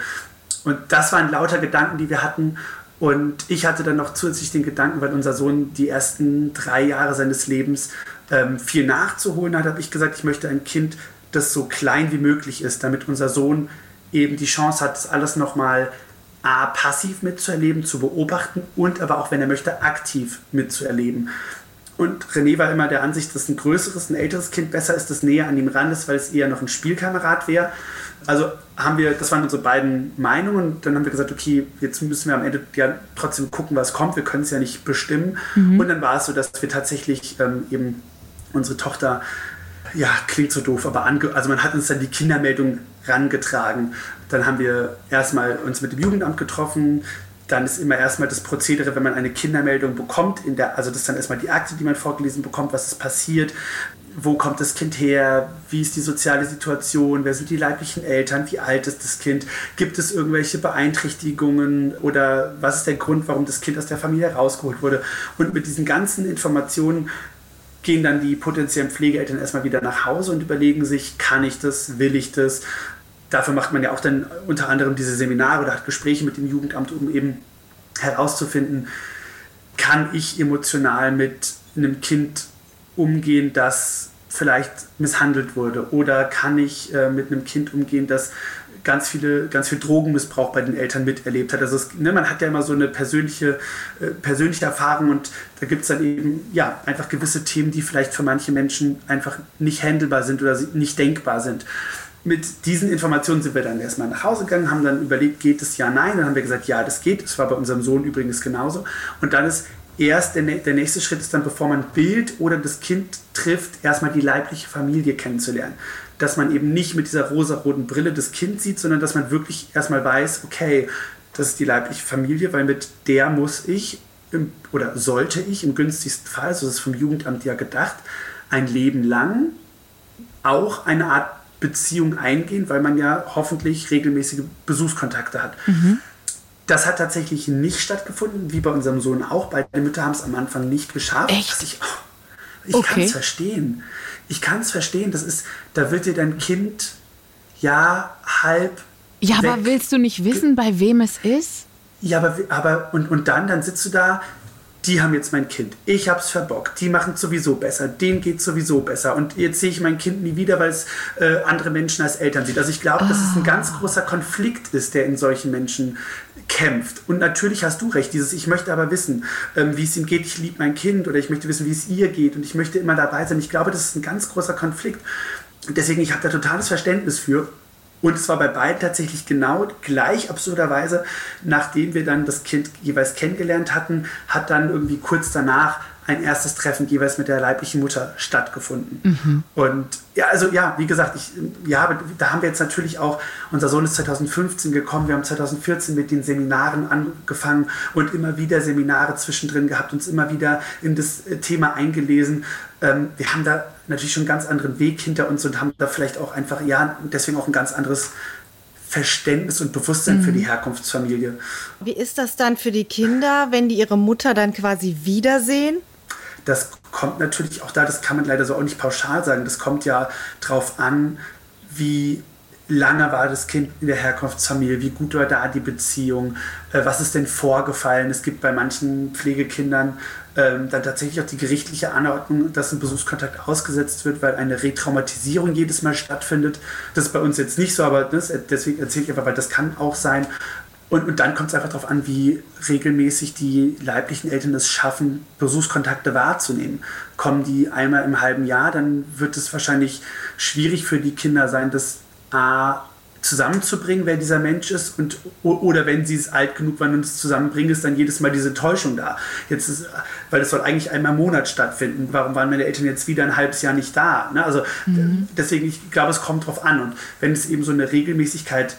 Und das waren lauter Gedanken, die wir hatten. Und ich hatte dann noch zusätzlich den Gedanken, weil unser Sohn die ersten drei Jahre seines Lebens ähm, viel nachzuholen hat, habe ich gesagt, ich möchte ein Kind, das so klein wie möglich ist, damit unser Sohn eben die Chance hat, das alles nochmal A, passiv mitzuerleben, zu beobachten und aber auch, wenn er möchte, aktiv mitzuerleben. Und René war immer der Ansicht, dass ein größeres, ein älteres Kind besser ist, das näher an ihm ran ist, weil es eher noch ein Spielkamerad wäre. Also haben wir, das waren unsere beiden Meinungen dann haben wir gesagt, okay, jetzt müssen wir am Ende ja trotzdem gucken, was kommt. Wir können es ja nicht bestimmen. Mhm. Und dann war es so, dass wir tatsächlich ähm, eben unsere Tochter, ja, klingt so doof, aber ange also man hat uns dann die Kindermeldung rangetragen. Dann haben wir erstmal uns mit dem Jugendamt getroffen, dann ist immer erstmal das Prozedere, wenn man eine Kindermeldung bekommt, in der, also das ist dann erstmal die Akte, die man vorgelesen bekommt, was ist passiert, wo kommt das Kind her, wie ist die soziale Situation, wer sind die leiblichen Eltern, wie alt ist das Kind, gibt es irgendwelche Beeinträchtigungen oder was ist der Grund, warum das Kind aus der Familie rausgeholt wurde. Und mit diesen ganzen Informationen gehen dann die potenziellen Pflegeeltern erstmal wieder nach Hause und überlegen sich, kann ich das, will ich das, dafür macht man ja auch dann unter anderem diese Seminare oder hat Gespräche mit dem Jugendamt, um eben herauszufinden, kann ich emotional mit einem Kind umgehen, das vielleicht misshandelt wurde? Oder kann ich äh, mit einem Kind umgehen, das ganz viele, ganz viel Drogenmissbrauch bei den Eltern miterlebt hat. Also es, ne, man hat ja immer so eine persönliche, äh, persönliche Erfahrung und da gibt es dann eben ja einfach gewisse Themen, die vielleicht für manche Menschen einfach nicht handelbar sind oder nicht denkbar sind. Mit diesen Informationen sind wir dann erstmal nach Hause gegangen, haben dann überlegt, geht es ja, nein. Dann haben wir gesagt, ja, das geht. Das war bei unserem Sohn übrigens genauso. Und dann ist erst der, der nächste Schritt ist dann, bevor man Bild oder das Kind trifft, erstmal die leibliche Familie kennenzulernen. Dass man eben nicht mit dieser rosaroten Brille das Kind sieht, sondern dass man wirklich erstmal weiß, okay, das ist die leibliche Familie, weil mit der muss ich im, oder sollte ich im günstigsten Fall, so ist es vom Jugendamt ja gedacht, ein Leben lang auch eine Art Beziehung eingehen, weil man ja hoffentlich regelmäßige Besuchskontakte hat. Mhm. Das hat tatsächlich nicht stattgefunden, wie bei unserem Sohn auch. Beide Mütter haben es am Anfang nicht geschafft. Echt? Ich, ich okay. kann es verstehen. Ich kann es verstehen. Das ist, da wird dir dein Kind ja halb. Ja, weg. aber willst du nicht wissen, bei wem es ist? Ja, aber, aber und, und dann, dann sitzt du da, die haben jetzt mein Kind. Ich hab's verbockt. Die machen es sowieso besser. Denen geht sowieso besser. Und jetzt sehe ich mein Kind nie wieder, weil es äh, andere Menschen als Eltern sieht. Also ich glaube, dass es ein ganz großer Konflikt ist, der in solchen Menschen kämpft. Und natürlich hast du recht, dieses Ich möchte aber wissen, ähm, wie es ihm geht, ich liebe mein Kind oder ich möchte wissen, wie es ihr geht und ich möchte immer dabei sein. Ich glaube, das ist ein ganz großer Konflikt. Deswegen, ich habe da totales Verständnis für. Und es war bei beiden tatsächlich genau gleich absurderweise, nachdem wir dann das Kind jeweils kennengelernt hatten, hat dann irgendwie kurz danach ein erstes Treffen jeweils mit der leiblichen Mutter stattgefunden. Mhm. Und ja, also ja, wie gesagt, ich, ja, da haben wir jetzt natürlich auch, unser Sohn ist 2015 gekommen, wir haben 2014 mit den Seminaren angefangen und immer wieder Seminare zwischendrin gehabt, uns immer wieder in das äh, Thema eingelesen. Ähm, wir haben da natürlich schon einen ganz anderen Weg hinter uns und haben da vielleicht auch einfach, ja, deswegen auch ein ganz anderes Verständnis und Bewusstsein mhm. für die Herkunftsfamilie. Wie ist das dann für die Kinder, wenn die ihre Mutter dann quasi wiedersehen? Das kommt natürlich auch da, das kann man leider so auch nicht pauschal sagen. Das kommt ja drauf an, wie lange war das Kind in der Herkunftsfamilie, wie gut war da die Beziehung, äh, was ist denn vorgefallen. Es gibt bei manchen Pflegekindern ähm, dann tatsächlich auch die gerichtliche Anordnung, dass ein Besuchskontakt ausgesetzt wird, weil eine Retraumatisierung jedes Mal stattfindet. Das ist bei uns jetzt nicht so, aber das, deswegen erzähle ich einfach, weil das kann auch sein. Und, und dann kommt es einfach darauf an, wie regelmäßig die leiblichen Eltern es schaffen, Besuchskontakte wahrzunehmen. Kommen die einmal im halben Jahr, dann wird es wahrscheinlich schwierig für die Kinder sein, das A zusammenzubringen, wer dieser Mensch ist und oder wenn sie es alt genug waren und es zusammenbringen, ist dann jedes Mal diese Täuschung da. Jetzt ist, weil es soll eigentlich einmal im Monat stattfinden. Warum waren meine Eltern jetzt wieder ein halbes Jahr nicht da? Ne? Also mhm. deswegen, ich glaube, es kommt drauf an und wenn es eben so eine Regelmäßigkeit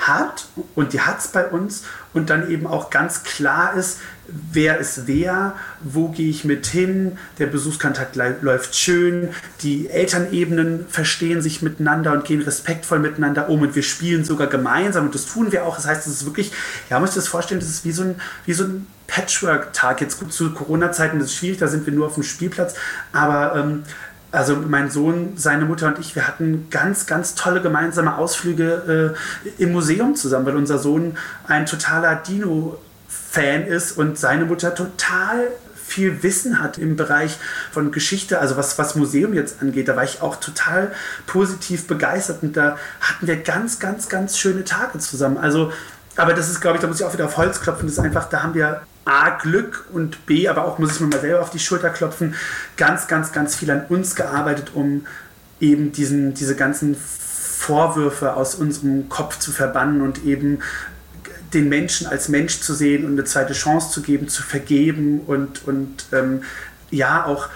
hat und die hat es bei uns und dann eben auch ganz klar ist, wer ist wer, wo gehe ich mit hin, der Besuchskontakt läuft schön, die Elternebenen verstehen sich miteinander und gehen respektvoll miteinander um und wir spielen sogar gemeinsam und das tun wir auch. Das heißt, es ist wirklich, ja, man muss sich das vorstellen, das ist wie so ein, wie so ein Patchwork-Tag. Jetzt gut, zu Corona-Zeiten ist es schwierig, da sind wir nur auf dem Spielplatz, aber ähm, also mein Sohn, seine Mutter und ich, wir hatten ganz, ganz tolle gemeinsame Ausflüge äh, im Museum zusammen, weil unser Sohn ein totaler Dino-Fan ist und seine Mutter total viel Wissen hat im Bereich von Geschichte, also was, was Museum jetzt angeht. Da war ich auch total positiv begeistert und da hatten wir ganz, ganz, ganz schöne Tage zusammen. Also, aber das ist, glaube ich, da muss ich auch wieder auf Holz klopfen. Das ist einfach, da haben wir A, Glück und B, aber auch, muss ich mir mal selber auf die Schulter klopfen, ganz, ganz, ganz viel an uns gearbeitet, um eben diesen, diese ganzen Vorwürfe aus unserem Kopf zu verbannen und eben den Menschen als Mensch zu sehen und eine zweite Chance zu geben, zu vergeben und, und ähm, ja, auch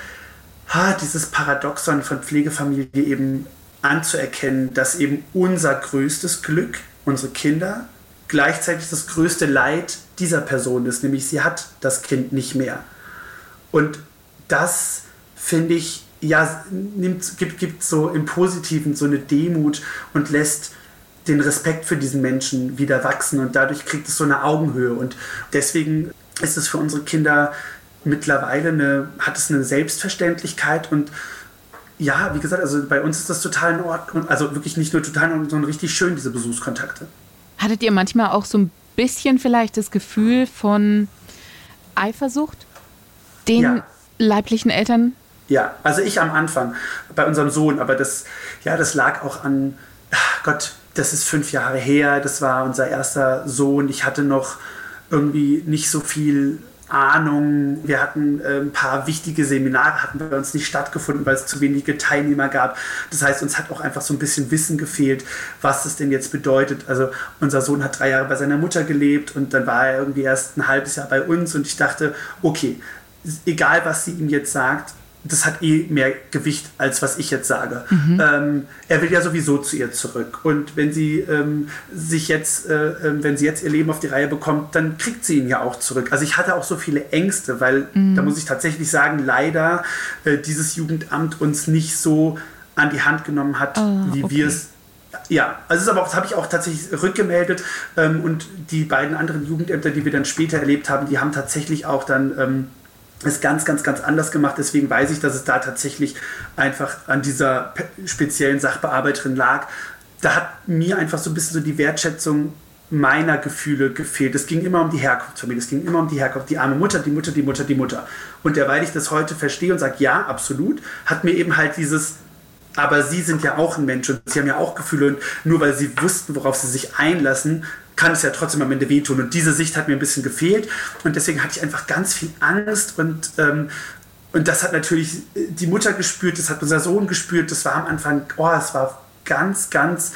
ha, dieses Paradoxon von Pflegefamilie eben anzuerkennen, dass eben unser größtes Glück, unsere Kinder, gleichzeitig das größte Leid dieser Person ist, nämlich sie hat das Kind nicht mehr. Und das finde ich, ja, nimmt, gibt, gibt so im Positiven so eine Demut und lässt den Respekt für diesen Menschen wieder wachsen und dadurch kriegt es so eine Augenhöhe und deswegen ist es für unsere Kinder mittlerweile eine, hat es eine Selbstverständlichkeit und ja, wie gesagt, also bei uns ist das total in Ordnung. Also wirklich nicht nur total in Ordnung, sondern richtig schön, diese Besuchskontakte. Hattet ihr manchmal auch so ein bisschen vielleicht das Gefühl von Eifersucht den Ja. leiblichen Eltern? Ja, also ich am Anfang bei unserem Sohn, aber das, ja, das lag auch an, ach Gott, das ist fünf Jahre her, das war unser erster Sohn. Ich hatte noch irgendwie nicht so viel Ahnung. Wir hatten äh, ein paar wichtige Seminare, hatten bei uns nicht stattgefunden, weil es zu wenige Teilnehmer gab. Das heißt, uns hat auch einfach so ein bisschen Wissen gefehlt, was das denn jetzt bedeutet. Also unser Sohn hat drei Jahre bei seiner Mutter gelebt und dann war er irgendwie erst ein halbes Jahr bei uns und ich dachte, okay, egal was sie ihm jetzt sagt, das hat eh mehr Gewicht, als was ich jetzt sage. Ähm, er will ja sowieso zu ihr zurück. Und wenn sie ähm, sich jetzt, äh, ähm, wenn sie jetzt ihr Leben auf die Reihe bekommt, dann kriegt sie ihn ja auch zurück. Also ich hatte auch so viele Ängste, weil da muss ich tatsächlich sagen, leider äh, dieses Jugendamt uns nicht so an die Hand genommen hat, wie wir es ja, also es ist aber auch, das habe ich auch tatsächlich rückgemeldet ähm, und die beiden anderen Jugendämter, die wir dann später erlebt haben, die haben tatsächlich auch dann ähm, es ganz, ganz, ganz anders gemacht. Deswegen weiß ich, dass es da tatsächlich einfach an dieser pe- speziellen Sachbearbeiterin lag. Da hat mir einfach so ein bisschen so die Wertschätzung meiner Gefühle gefehlt. Es ging immer um die Herkunftsfamilie, es ging immer um die Herkunft, die arme Mutter, die Mutter, die Mutter, die Mutter. Und derweil ich das heute verstehe und sage, ja, absolut, hat mir eben halt dieses aber sie sind ja auch ein Mensch und sie haben ja auch Gefühle und nur weil sie wussten, worauf sie sich einlassen, kann es ja trotzdem am Ende wehtun. Und diese Sicht hat mir ein bisschen gefehlt und deswegen hatte ich einfach ganz viel Angst und, ähm, und das hat natürlich die Mutter gespürt, das hat unser Sohn gespürt, das war am Anfang, oh, es war ganz, ganz,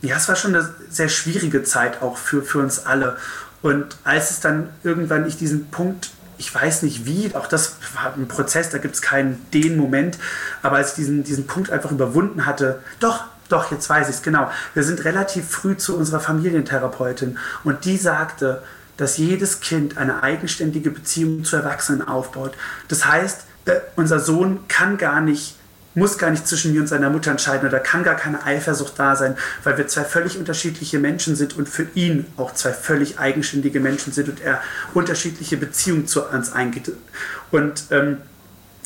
ja, es war schon eine sehr schwierige Zeit auch für, für uns alle. Und als es dann irgendwann ich diesen Punkt ich weiß nicht wie, auch das war ein Prozess, da gibt es keinen den Moment, aber als ich diesen, diesen Punkt einfach überwunden hatte, doch, doch, jetzt weiß ich es, genau. Wir sind relativ früh zu unserer Familientherapeutin und die sagte, dass jedes Kind eine eigenständige Beziehung zu Erwachsenen aufbaut. Das heißt, äh, unser Sohn kann gar nicht muss gar nicht zwischen mir und seiner Mutter entscheiden oder kann gar keine Eifersucht da sein, weil wir zwei völlig unterschiedliche Menschen sind und für ihn auch zwei völlig eigenständige Menschen sind und er unterschiedliche Beziehungen zu uns eingeht. Und ähm,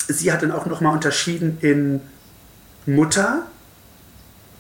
sie hat dann auch nochmal unterschieden in Mutter,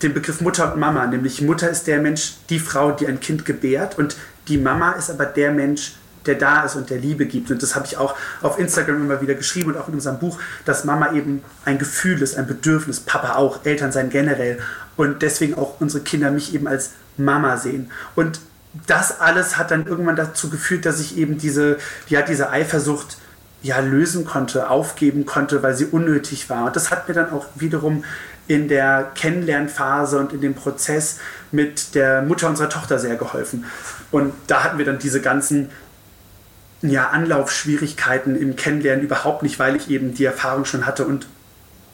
den Begriff Mutter und Mama, nämlich Mutter ist der Mensch, die Frau, die ein Kind gebärt und die Mama ist aber der Mensch, der da ist und der Liebe gibt. Und das habe ich auch auf Instagram immer wieder geschrieben und auch in unserem Buch, dass Mama eben ein Gefühl ist, ein Bedürfnis, Papa auch, Eltern sein generell. Und deswegen auch unsere Kinder mich eben als Mama sehen. Und das alles hat dann irgendwann dazu geführt, dass ich eben diese, ja, diese Eifersucht ja, lösen konnte, aufgeben konnte, weil sie unnötig war. Und das hat mir dann auch wiederum in der Kennenlernphase und in dem Prozess mit der Mutter unserer Tochter sehr geholfen. Und da hatten wir dann diese ganzen ja, Anlaufschwierigkeiten im Kennenlernen überhaupt nicht, weil ich eben die Erfahrung schon hatte und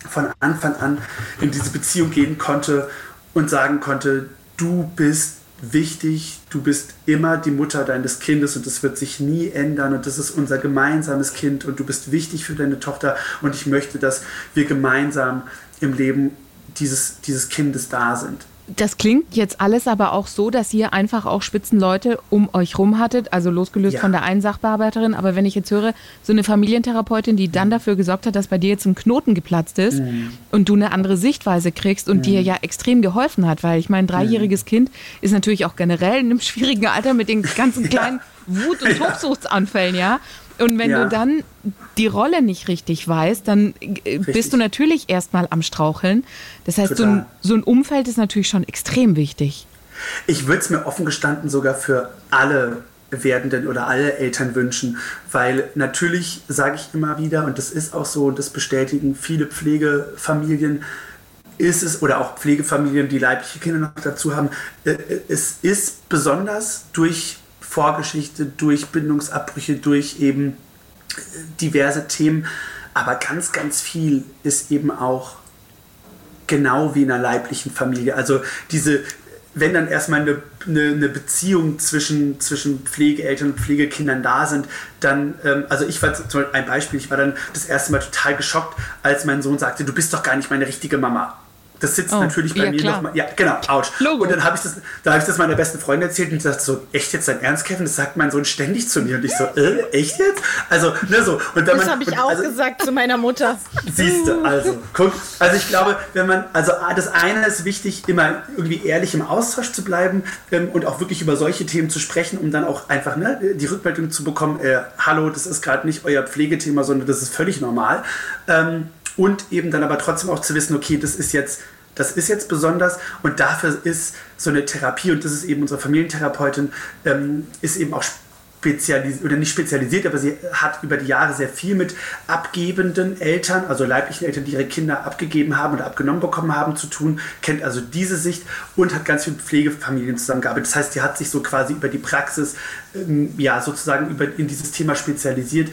von Anfang an in diese Beziehung gehen konnte und sagen konnte, du bist wichtig, du bist immer die Mutter deines Kindes und das wird sich nie ändern und das ist unser gemeinsames Kind und du bist wichtig für deine Tochter und ich möchte, dass wir gemeinsam im Leben dieses, dieses Kindes da sind. Das klingt jetzt alles aber auch so, dass ihr einfach auch Spitzenleute um euch rum hattet, also losgelöst Ja. von der einen Sachbearbeiterin. Aber wenn ich jetzt höre, so eine Familientherapeutin, die dann dafür gesorgt hat, dass bei dir jetzt ein Knoten geplatzt ist und du eine andere Sichtweise kriegst und dir ja extrem geholfen hat, weil ich meine, ein dreijähriges Kind ist natürlich auch generell in einem schwierigen Alter mit den ganzen kleinen Wut- und Tobsuchtsanfällen, ja. Und wenn Ja. du dann die Rolle nicht richtig weißt, dann äh, bist du natürlich erstmal am Straucheln. Das heißt, so ein, so ein Umfeld ist natürlich schon extrem wichtig. Ich würde es mir offen gestanden sogar für alle werdenden oder alle Eltern wünschen, weil natürlich sage ich immer wieder, und das ist auch so, und das bestätigen viele Pflegefamilien, ist es, oder auch Pflegefamilien, die leibliche Kinder noch dazu haben, äh, es ist besonders durch Vorgeschichte, durch Bindungsabbrüche, durch eben äh, diverse Themen, aber ganz, ganz viel ist eben auch genau wie in einer leiblichen Familie. Also diese, wenn dann erstmal eine, eine, eine Beziehung zwischen, zwischen Pflegeeltern und Pflegekindern da sind, dann, ähm, also ich war zum Beispiel ein Beispiel, ich war dann das erste Mal total geschockt, als mein Sohn sagte, du bist doch gar nicht meine richtige Mama. Das sitzt Oh, natürlich bei ja, mir nochmal. Ja, genau, ouch. Logo. Und dann habe ich das, da habe ich das meiner besten Freundin erzählt und sagte so, echt jetzt dein Ernst, Kevin? Das sagt mein Sohn ständig zu mir. Und ich so, äh, echt jetzt? Also, ne, so. Und Das habe ich auch also, gesagt zu meiner Mutter. Siehst du, also, guck. Also ich glaube, wenn man, also das eine ist wichtig, immer irgendwie ehrlich im Austausch zu bleiben ähm, und auch wirklich über solche Themen zu sprechen, um dann auch einfach ne, die Rückmeldung zu bekommen, äh, hallo, das ist gerade nicht euer Pflegethema, sondern das ist völlig normal. Ähm, und eben dann aber trotzdem auch zu wissen, okay, das ist jetzt, das ist jetzt besonders und dafür ist so eine Therapie und das ist eben unsere Familientherapeutin, ähm, ist eben auch spezialisiert oder nicht spezialisiert, aber sie hat über die Jahre sehr viel mit abgebenden Eltern, also leiblichen Eltern, die ihre Kinder abgegeben haben oder abgenommen bekommen haben, zu tun, kennt also diese Sicht und hat ganz viel Pflegefamilien zusammengearbeitet. Das heißt, die hat sich so quasi über die Praxis, ähm, ja, sozusagen über, in dieses Thema spezialisiert.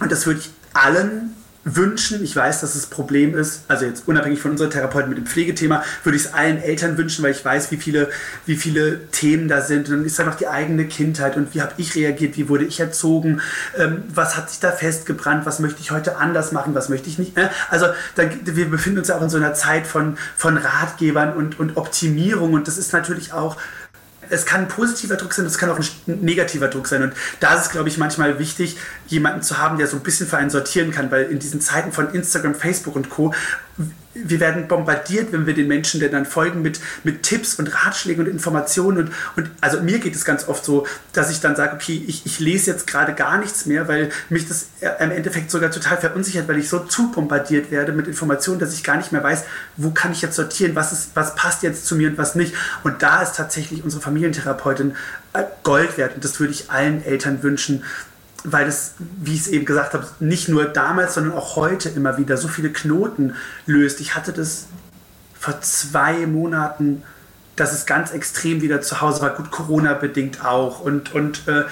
Und das würde ich allen wünschen. Ich weiß, dass es ein Problem ist. Also jetzt unabhängig von unserer Therapeutin mit dem Pflegethema, würde ich es allen Eltern wünschen, weil ich weiß, wie viele, wie viele Themen da sind. Und dann ist da noch die eigene Kindheit und wie habe ich reagiert, wie wurde ich erzogen, ähm, was hat sich da festgebrannt, was möchte ich heute anders machen, was möchte ich nicht. Äh? Also da, wir befinden uns ja auch in so einer Zeit von, von Ratgebern und, und Optimierung und das ist natürlich auch es kann ein positiver Druck sein, es kann auch ein negativer Druck sein. Und da ist es, glaube ich, manchmal wichtig, jemanden zu haben, der so ein bisschen für einen sortieren kann, weil in diesen Zeiten von Instagram, Facebook und Co. Wir werden bombardiert, wenn wir den Menschen denn dann folgen mit, mit Tipps und Ratschlägen und Informationen. Und, und also mir geht es ganz oft so, dass ich dann sage, okay, ich, ich lese jetzt gerade gar nichts mehr, weil mich das im Endeffekt sogar total verunsichert, weil ich so zu bombardiert werde mit Informationen, dass ich gar nicht mehr weiß, wo kann ich jetzt sortieren, was, ist, was passt jetzt zu mir und was nicht. Und da ist tatsächlich unsere Familientherapeutin äh, Gold wert. Und das würde ich allen Eltern wünschen, weil es, wie ich es eben gesagt habe, nicht nur damals, sondern auch heute immer wieder so viele Knoten löst. Ich hatte das vor zwei Monaten, dass es ganz extrem wieder zu Hause war, gut Corona-bedingt auch. Und, und äh,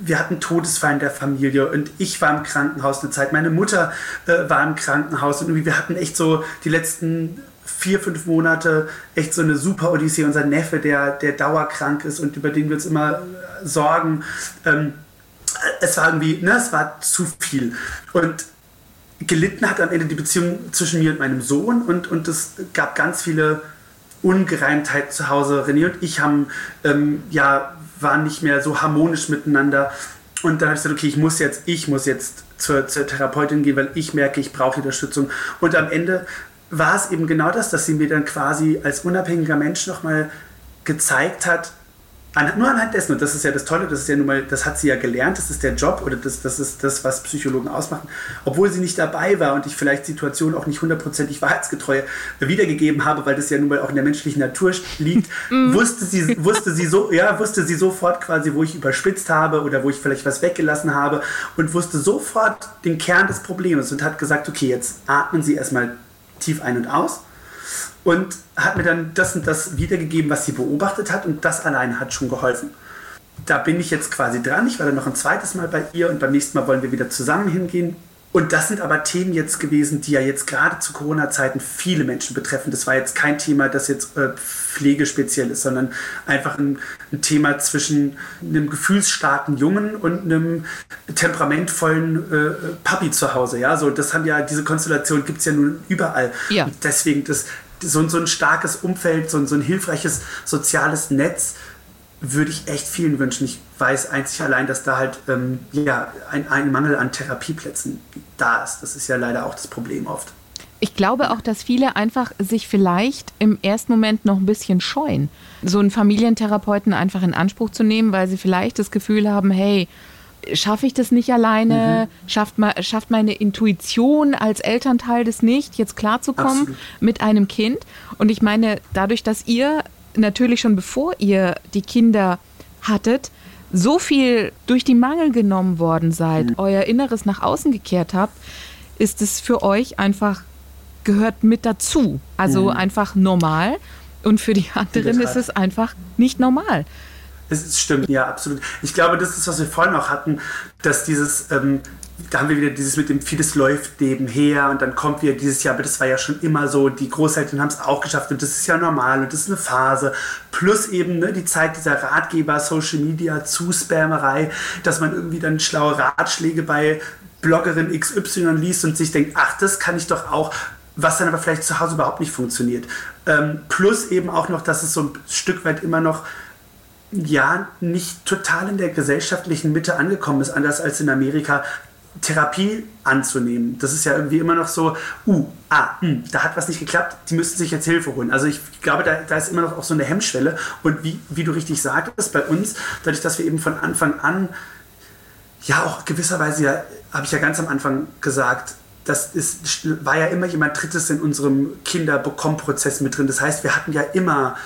wir hatten Todesfall in der Familie und ich war im Krankenhaus eine Zeit, meine Mutter äh, war im Krankenhaus und irgendwie wir hatten echt so die letzten vier, fünf Monate echt so eine super Odyssee. Unser Neffe, der, der dauerkrank ist und über den wir uns immer äh, sorgen. Ähm, es war irgendwie, ne, es war zu viel. Und gelitten hat am Ende die Beziehung zwischen mir und meinem Sohn und, und es gab ganz viele Ungereimtheiten zu Hause. René und ich haben, ähm, ja, waren nicht mehr so harmonisch miteinander. Und dann habe ich gesagt, okay, ich muss jetzt, ich muss jetzt zur, zur Therapeutin gehen, weil ich merke, ich brauche Unterstützung. Und am Ende war es eben genau das, dass sie mir dann quasi als unabhängiger Mensch nochmal gezeigt hat, an, nur anhand dessen, und das ist ja das Tolle, das ist ja nun mal, das hat sie ja gelernt, das ist der Job oder das, das ist das, was Psychologen ausmachen. Obwohl sie nicht dabei war und ich vielleicht Situationen auch nicht hundertprozentig wahrheitsgetreu wiedergegeben habe, weil das ja nun mal auch in der menschlichen Natur liegt, wusste sie, wusste sie so, ja, wusste sie sofort quasi, wo ich überspitzt habe oder wo ich vielleicht was weggelassen habe und wusste sofort den Kern des Problems und hat gesagt, okay, jetzt atmen Sie erstmal tief ein und aus und hat mir dann das und das wiedergegeben, was sie beobachtet hat und das allein hat schon geholfen. Da bin ich jetzt quasi dran. Ich war dann noch ein zweites Mal bei ihr und beim nächsten Mal wollen wir wieder zusammen hingehen. Und das sind aber Themen jetzt gewesen, die ja jetzt gerade zu Corona-Zeiten viele Menschen betreffen. Das war jetzt kein Thema, das jetzt äh, pflegespeziell ist, sondern einfach ein, ein Thema zwischen einem gefühlsstarken Jungen und einem temperamentvollen äh, Papi zu Hause. Ja, so das haben ja diese Konstellation gibt es ja nun überall. Ja. Und deswegen das so, so ein starkes Umfeld, so, so ein hilfreiches soziales Netz würde ich echt vielen wünschen. Ich weiß einzig allein, dass da halt ähm, ja, ein, ein Mangel an Therapieplätzen da ist. Das ist ja leider auch das Problem oft. Ich glaube auch, dass viele einfach sich vielleicht im ersten Moment noch ein bisschen scheuen, so einen Familientherapeuten einfach in Anspruch zu nehmen, weil sie vielleicht das Gefühl haben, hey, schaffe ich das nicht alleine? Mhm. Schafft, ma, schafft meine Intuition als Elternteil das nicht, jetzt klarzukommen Absolut. mit einem Kind? Und ich meine, dadurch, dass ihr natürlich schon bevor ihr die Kinder hattet, so viel durch die Mangel genommen worden seid, Mhm. euer Inneres nach außen gekehrt habt, ist es für euch einfach gehört mit dazu. Also einfach normal. Und für die anderen der ist es einfach nicht normal. Es stimmt, ja, absolut. Ich glaube, das ist, was wir vorhin auch hatten, dass dieses, ähm, da haben wir wieder dieses mit dem vieles läuft nebenher und dann kommt wieder dieses Jahr, aber das war ja schon immer so, die Großeltern haben es auch geschafft und das ist ja normal und das ist eine Phase. Plus eben ne, die Zeit dieser Ratgeber, Social Media, Zuspammerei, dass man irgendwie dann schlaue Ratschläge bei Bloggerin XY liest und sich denkt, ach, das kann ich doch auch. was dann aber vielleicht zu Hause überhaupt nicht funktioniert. Ähm, plus eben auch noch, dass es so ein Stück weit immer noch ja nicht total in der gesellschaftlichen Mitte angekommen ist, anders als in Amerika. Therapie anzunehmen. Das ist ja irgendwie immer noch so, uh, ah, mh, hm, da hat was nicht geklappt, die müssen sich jetzt Hilfe holen. Also ich glaube, da, da ist immer noch auch so eine Hemmschwelle. Und wie, wie du richtig sagtest, bei uns, dadurch, dass wir eben von Anfang an, ja auch gewisserweise, ja, habe ich ja ganz am Anfang gesagt, das ist, war ja immer jemand Drittes in unserem Kinderbekommprozess mit drin. Das heißt, wir hatten ja immer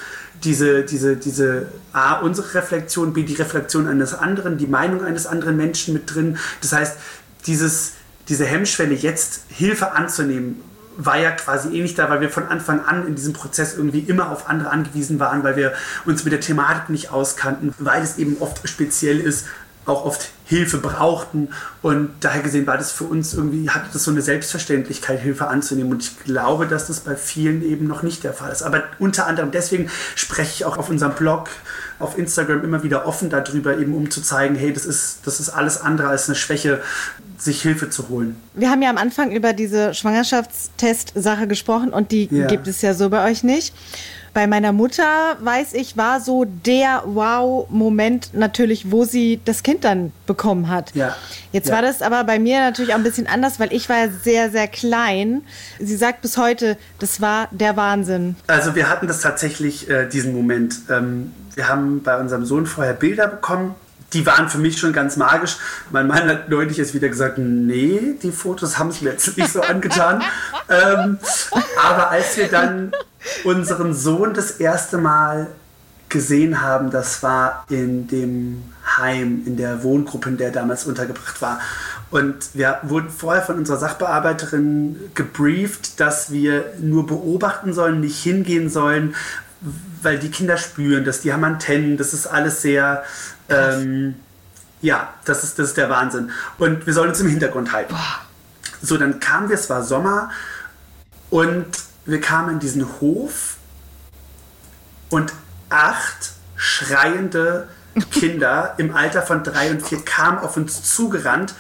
diese, diese, diese A, unsere Reflexion, B, die Reflexion eines anderen, die Meinung eines anderen Menschen mit drin. Das heißt, dieses, diese Hemmschwelle, jetzt Hilfe anzunehmen, war ja quasi eh nicht da, weil wir von Anfang an in diesem Prozess irgendwie immer auf andere angewiesen waren, weil wir uns mit der Thematik nicht auskannten, weil es eben oft speziell ist, auch oft Hilfe brauchten. Und daher gesehen war das für uns irgendwie, hatte das so eine Selbstverständlichkeit, Hilfe anzunehmen. Und ich glaube, dass das bei vielen eben noch nicht der Fall ist. Aber unter anderem deswegen spreche ich auch auf unserem Blog, auf Instagram immer wieder offen darüber, eben um zu zeigen, hey, das ist, das ist alles andere als eine Schwäche, sich Hilfe zu holen. Wir haben ja am Anfang über diese Schwangerschaftstest-Sache gesprochen und die ja. gibt es ja so bei euch nicht. Bei meiner Mutter, weiß ich, war so der Wow-Moment natürlich, wo sie das Kind dann bekommen hat. Ja. Jetzt ja. war das aber bei mir natürlich auch ein bisschen anders, weil ich war ja sehr, sehr klein. Sie sagt bis heute, das war der Wahnsinn. Also wir hatten das tatsächlich, äh, diesen Moment. Ähm, wir haben bei unserem Sohn vorher Bilder bekommen die waren für mich schon ganz magisch. Mein Mann hat neulich jetzt wieder gesagt, nee, die Fotos haben es mir jetzt nicht so angetan. ähm, aber als wir dann unseren Sohn das erste Mal gesehen haben, das war in dem Heim, in der Wohngruppe, in der er damals untergebracht war. Und wir wurden vorher von unserer Sachbearbeiterin gebrieft, dass wir nur beobachten sollen, nicht hingehen sollen, weil die Kinder spüren dass die haben Antennen, das ist alles sehr ähm, ja, das ist, das ist der Wahnsinn. Und wir sollen uns im Hintergrund halten. Boah. So, dann kamen wir, es war Sommer und wir kamen in diesen Hof und acht schreiende Kinder im Alter von drei und vier kamen auf uns zugerannt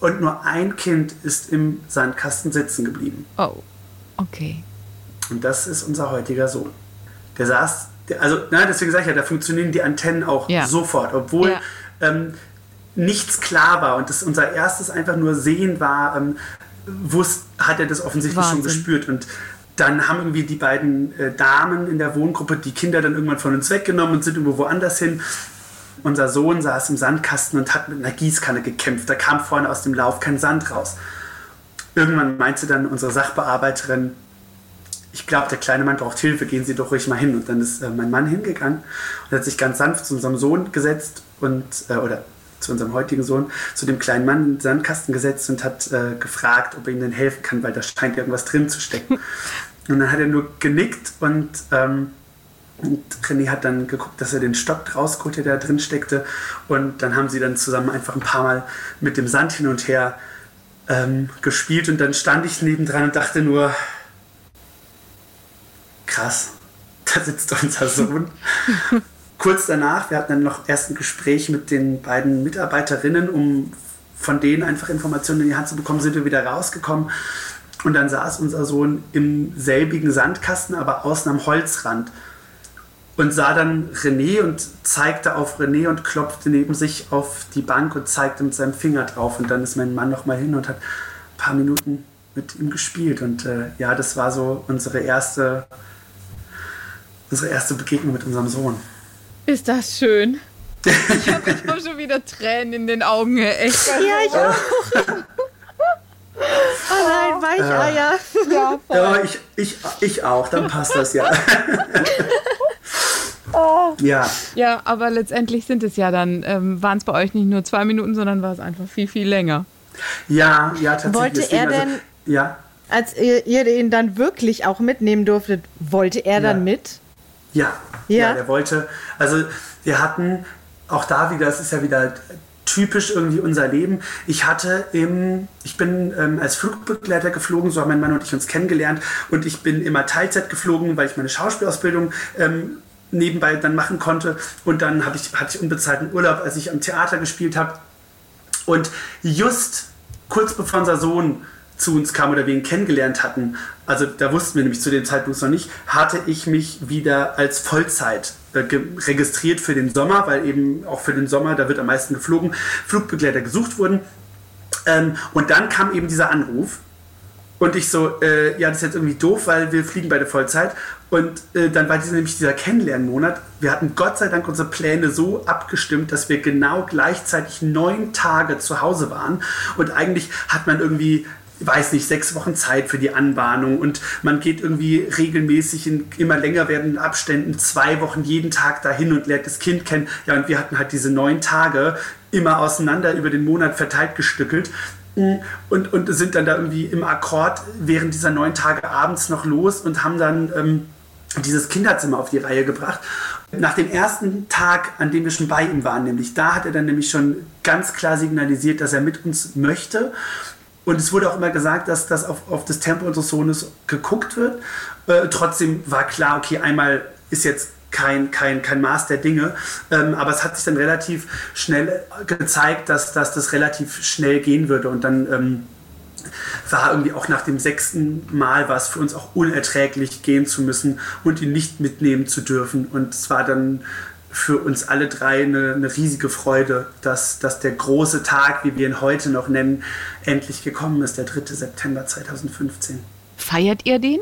und nur ein Kind ist im Sandkasten sitzen geblieben. Oh, okay. Und das ist unser heutiger Sohn. Der saß also na, deswegen sage ich ja, da funktionieren die Antennen auch ja. sofort, obwohl ja. ähm, nichts klar war und das unser erstes einfach nur Sehen war, ähm, wusst, hat er das offensichtlich Wahnsinn. schon gespürt und dann haben irgendwie die beiden äh, Damen in der Wohngruppe die Kinder dann irgendwann von uns weggenommen und sind irgendwo woanders hin. Unser Sohn saß im Sandkasten und hat mit einer Gießkanne gekämpft. Da kam vorne aus dem Lauf kein Sand raus. Irgendwann meinte dann unsere Sachbearbeiterin, ich glaube, der kleine Mann braucht Hilfe, gehen Sie doch ruhig mal hin. Und dann ist äh, mein Mann hingegangen und hat sich ganz sanft zu unserem Sohn gesetzt und, äh, oder zu unserem heutigen Sohn, zu dem kleinen Mann in den Sandkasten gesetzt und hat äh, gefragt, ob er ihm denn helfen kann, weil da scheint irgendwas drin zu stecken. Und dann hat er nur genickt und, ähm, und René hat dann geguckt, dass er den Stock rausgeholt hat, der da drin steckte. Und dann haben sie dann zusammen einfach ein paar Mal mit dem Sand hin und her ähm, gespielt. Und dann stand ich nebendran und dachte nur, krass, da sitzt unser Sohn. Kurz danach, wir hatten dann noch erst ein Gespräch mit den beiden Mitarbeiterinnen, um von denen einfach Informationen in die Hand zu bekommen, sind wir wieder rausgekommen. Und dann saß unser Sohn im selbigen Sandkasten, aber außen am Holzrand. Und sah dann René und zeigte auf René und klopfte neben sich auf die Bank und zeigte mit seinem Finger drauf. Und dann ist mein Mann nochmal hin und hat ein paar Minuten mit ihm gespielt. Und äh, ja, das war so unsere erste unsere erste Begegnung mit unserem Sohn. Ist das schön. Ich habe schon wieder Tränen in den Augen. Echt. Ja, ich auch. Oh nein, Weicheier. Ja, ja ich, ich, ich auch, dann passt das ja. Oh. Ja. Ja, aber letztendlich sind es ja dann, ähm, waren es bei euch nicht nur zwei Minuten, sondern war es einfach viel, viel länger. Ja, ja, tatsächlich. Wollte er denn, also, ja. als ihr, ihr, ihn dann wirklich auch mitnehmen durftet, wollte er dann mit? Ja, ja, ja, der wollte. Also wir hatten auch da wieder, das ist ja wieder typisch irgendwie unser Leben. Ich hatte im, ich bin ähm, als Flugbegleiter geflogen, so haben mein Mann und ich uns kennengelernt. Und ich bin immer Teilzeit geflogen, weil ich meine Schauspielausbildung ähm, nebenbei dann machen konnte. Und dann ich, hatte ich unbezahlten Urlaub, als ich am Theater gespielt habe und just kurz bevor unser Sohn zu uns kam oder wir ihn kennengelernt hatten, also da wussten wir nämlich zu dem Zeitpunkt noch nicht, hatte ich mich wieder als Vollzeit äh, registriert für den Sommer, weil eben auch für den Sommer, da wird am meisten geflogen, Flugbegleiter gesucht wurden. Ähm, und dann kam eben dieser Anruf und ich so, äh, ja, das ist jetzt irgendwie doof, weil wir fliegen beide Vollzeit. Und äh, dann war dieser, nämlich dieser Kennenlernmonat. Wir hatten Gott sei Dank unsere Pläne so abgestimmt, dass wir genau gleichzeitig neun Tage zu Hause waren. Und eigentlich hat man irgendwie weiß nicht, sechs Wochen Zeit für die Anbahnung und man geht irgendwie regelmäßig in immer länger werdenden Abständen zwei Wochen jeden Tag dahin und lernt das Kind kennen. Ja, und wir hatten halt diese neun Tage immer auseinander über den Monat verteilt gestückelt und, und sind dann da irgendwie im Akkord während dieser neun Tage abends noch los und haben dann ähm, dieses Kinderzimmer auf die Reihe gebracht. Nach dem ersten Tag, an dem wir schon bei ihm waren, nämlich da hat er dann nämlich schon ganz klar signalisiert, dass er mit uns möchte. Und es wurde auch immer gesagt, dass das auf, auf das Tempo unseres Sohnes geguckt wird. Äh, trotzdem war klar, okay, einmal ist jetzt kein, kein, kein Maß der Dinge. Ähm, aber es hat sich dann relativ schnell gezeigt, dass, dass das relativ schnell gehen würde. Und dann ähm, war irgendwie auch nach dem sechsten Mal war es für uns auch unerträglich, gehen zu müssen und ihn nicht mitnehmen zu dürfen. Und es war dann für uns alle drei eine, eine riesige Freude, dass, dass der große Tag, wie wir ihn heute noch nennen, endlich gekommen ist, der 3. September 2015. Feiert ihr den?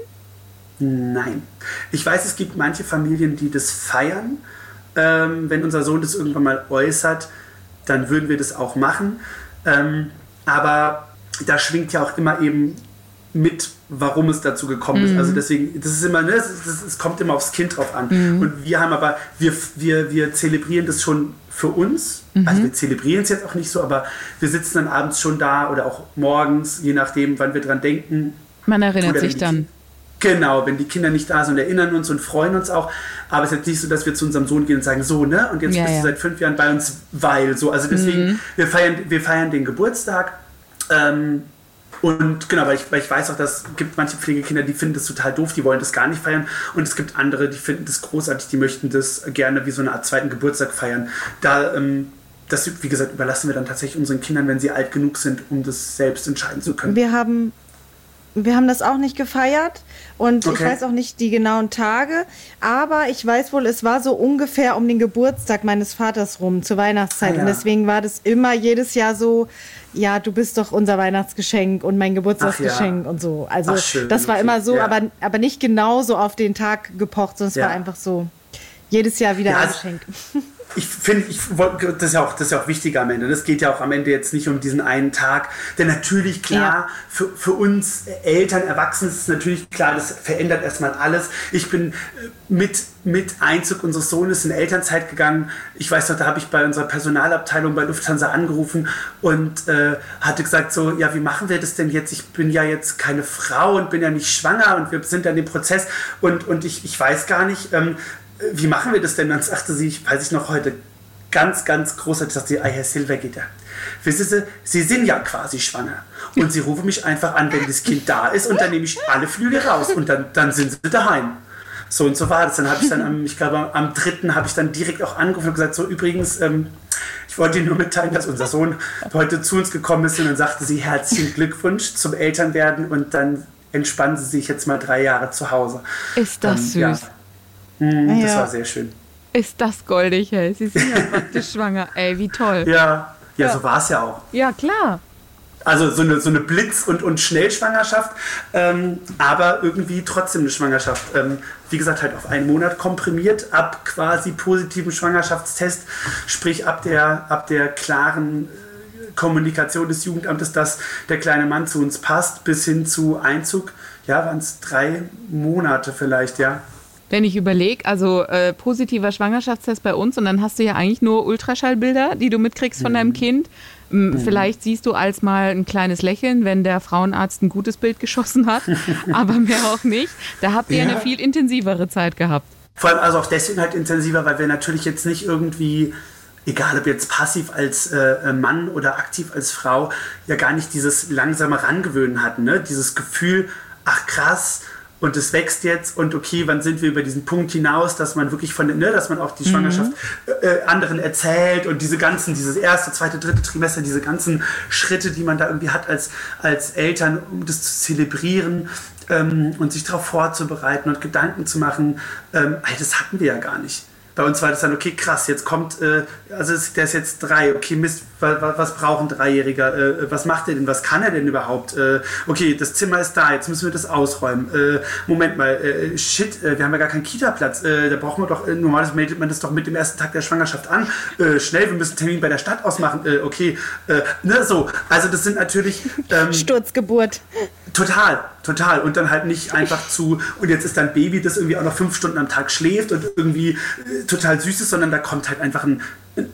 Nein. Ich weiß, es gibt manche Familien, die das feiern. Ähm, wenn unser Sohn das irgendwann mal äußert, dann würden wir das auch machen. Ähm, aber da schwingt ja auch immer eben mit, warum es dazu gekommen mhm. ist. Also deswegen, das ist immer, ne, es, kommt immer aufs Kind drauf an. Mhm. Und wir haben aber, wir, wir, wir zelebrieren das schon für uns. Mhm. Also wir zelebrieren es jetzt auch nicht so, aber wir sitzen dann abends schon da oder auch morgens, je nachdem, wann wir dran denken. Man erinnert sich dann. Genau, wenn die Kinder nicht da sind, erinnern uns und freuen uns auch. Aber es ist jetzt nicht so, dass wir zu unserem Sohn gehen und sagen, so, ne? Und jetzt ja, bist ja. du seit fünf Jahren bei uns, weil so. Also deswegen, mhm. wir, feiern, wir feiern den Geburtstag. Ähm, und genau, weil ich, weil ich weiß auch, dass es gibt manche Pflegekinder, die finden das total doof, die wollen das gar nicht feiern. Und es gibt andere, die finden das großartig, die möchten das gerne wie so eine Art zweiten Geburtstag feiern. Da, ähm, das, wie gesagt, überlassen wir dann tatsächlich unseren Kindern, wenn sie alt genug sind, um das selbst entscheiden zu können. Wir haben wir haben das auch nicht gefeiert und okay. ich weiß auch nicht die genauen Tage, aber ich weiß wohl, es war so ungefähr um den Geburtstag meines Vaters rum, zur Weihnachtszeit. Ah, ja. Und deswegen war das immer jedes Jahr so, ja, du bist doch unser Weihnachtsgeschenk und mein Geburtstagsgeschenk ja. und so. Also Ach, das war immer so, ja. aber, aber nicht genau so auf den Tag gepocht, sondern es war einfach so jedes Jahr wieder ein Geschenk. ich finde, ich, das, ist ja auch, das ist ja auch wichtig am Ende. Das geht ja auch am Ende jetzt nicht um diesen einen Tag. Denn natürlich, klar, ja. für, für uns Eltern, Erwachsene ist es natürlich klar, das verändert erstmal alles. Ich bin äh, mit, mit Einzug unseres Sohnes in Elternzeit gegangen. Ich weiß noch, da habe ich bei unserer Personalabteilung bei Lufthansa angerufen und äh, hatte gesagt so, ja, wie machen wir das denn jetzt? Ich bin ja jetzt keine Frau und bin ja nicht schwanger und wir sind ja in dem Prozess und, und ich, ich weiß gar nicht, ähm, wie machen wir das denn? Dann sagte sie, ich weiß ich noch heute, ganz, ganz großartig, sagte sie, ah, Herr Silvergitter, wissen Sie, Sie sind ja quasi schwanger. Und Sie rufen mich einfach an, wenn das Kind da ist und dann nehme ich alle Flügel raus und dann, dann sind Sie daheim. So und so war das. Dann habe ich dann, am, ich glaube, am dritten habe ich dann direkt auch angerufen und gesagt, so übrigens, ähm, ich wollte Ihnen nur mitteilen, dass unser Sohn heute zu uns gekommen ist und dann sagte sie, herzlichen Glückwunsch zum Elternwerden und dann entspannen Sie sich jetzt mal drei Jahre zu Hause. Ist das ähm, süß. Ja. Mhm, das war sehr schön. Ist das goldig, hey. Sie sind ja praktisch schwanger. Ey, wie toll. Ja, ja, ja. so war es ja auch. Ja, klar. Also so eine, so eine Blitz- und, und Schnellschwangerschaft, ähm, aber irgendwie trotzdem eine Schwangerschaft. Ähm, wie gesagt, halt auf einen Monat komprimiert, ab quasi positiven Schwangerschaftstest, sprich ab der, ab der klaren äh, Kommunikation des Jugendamtes, dass der kleine Mann zu uns passt, bis hin zu Einzug. Ja, waren es drei Monate vielleicht, ja. Wenn ich überlege, also äh, positiver Schwangerschaftstest bei uns und dann hast du ja eigentlich nur Ultraschallbilder, die du mitkriegst von mhm. deinem Kind. Mhm. Vielleicht siehst du als mal ein kleines Lächeln, wenn der Frauenarzt ein gutes Bild geschossen hat, aber mehr auch nicht. Da habt ihr ja. eine viel intensivere Zeit gehabt. Vor allem also auch deswegen halt intensiver, weil wir natürlich jetzt nicht irgendwie egal ob jetzt passiv als äh, Mann oder aktiv als Frau, ja gar nicht dieses langsame Rangewöhnen hatten, ne? dieses Gefühl, ach krass, und es wächst jetzt und okay, wann sind wir über diesen Punkt hinaus, dass man wirklich von, ne, dass man auch die Schwangerschaft äh, äh, anderen erzählt und diese ganzen, dieses erste, zweite, dritte Trimester, diese ganzen Schritte, die man da irgendwie hat als, als Eltern, um das zu zelebrieren ähm, und sich darauf vorzubereiten und Gedanken zu machen, ähm, das hatten wir ja gar nicht. Bei uns war das dann, okay, krass, jetzt kommt, äh, also der ist jetzt drei, okay, Mist, was, braucht ein Dreijähriger? Äh, was macht er denn? Was kann er denn überhaupt? Äh, okay, das Zimmer ist da, jetzt müssen wir das ausräumen. Äh, Moment mal, shit, wir haben ja gar keinen Kita-Platz. Da brauchen wir doch, normalerweise meldet man das doch mit dem ersten Tag der Schwangerschaft an. Schnell, wir müssen einen Termin bei der Stadt ausmachen. Okay, ne, so. Also das sind natürlich... Ähm, Sturzgeburt. Total, total. Und dann halt nicht einfach zu, und jetzt ist dein Baby, das irgendwie auch noch fünf Stunden am Tag schläft und irgendwie total süß ist, sondern da kommt halt einfach ein,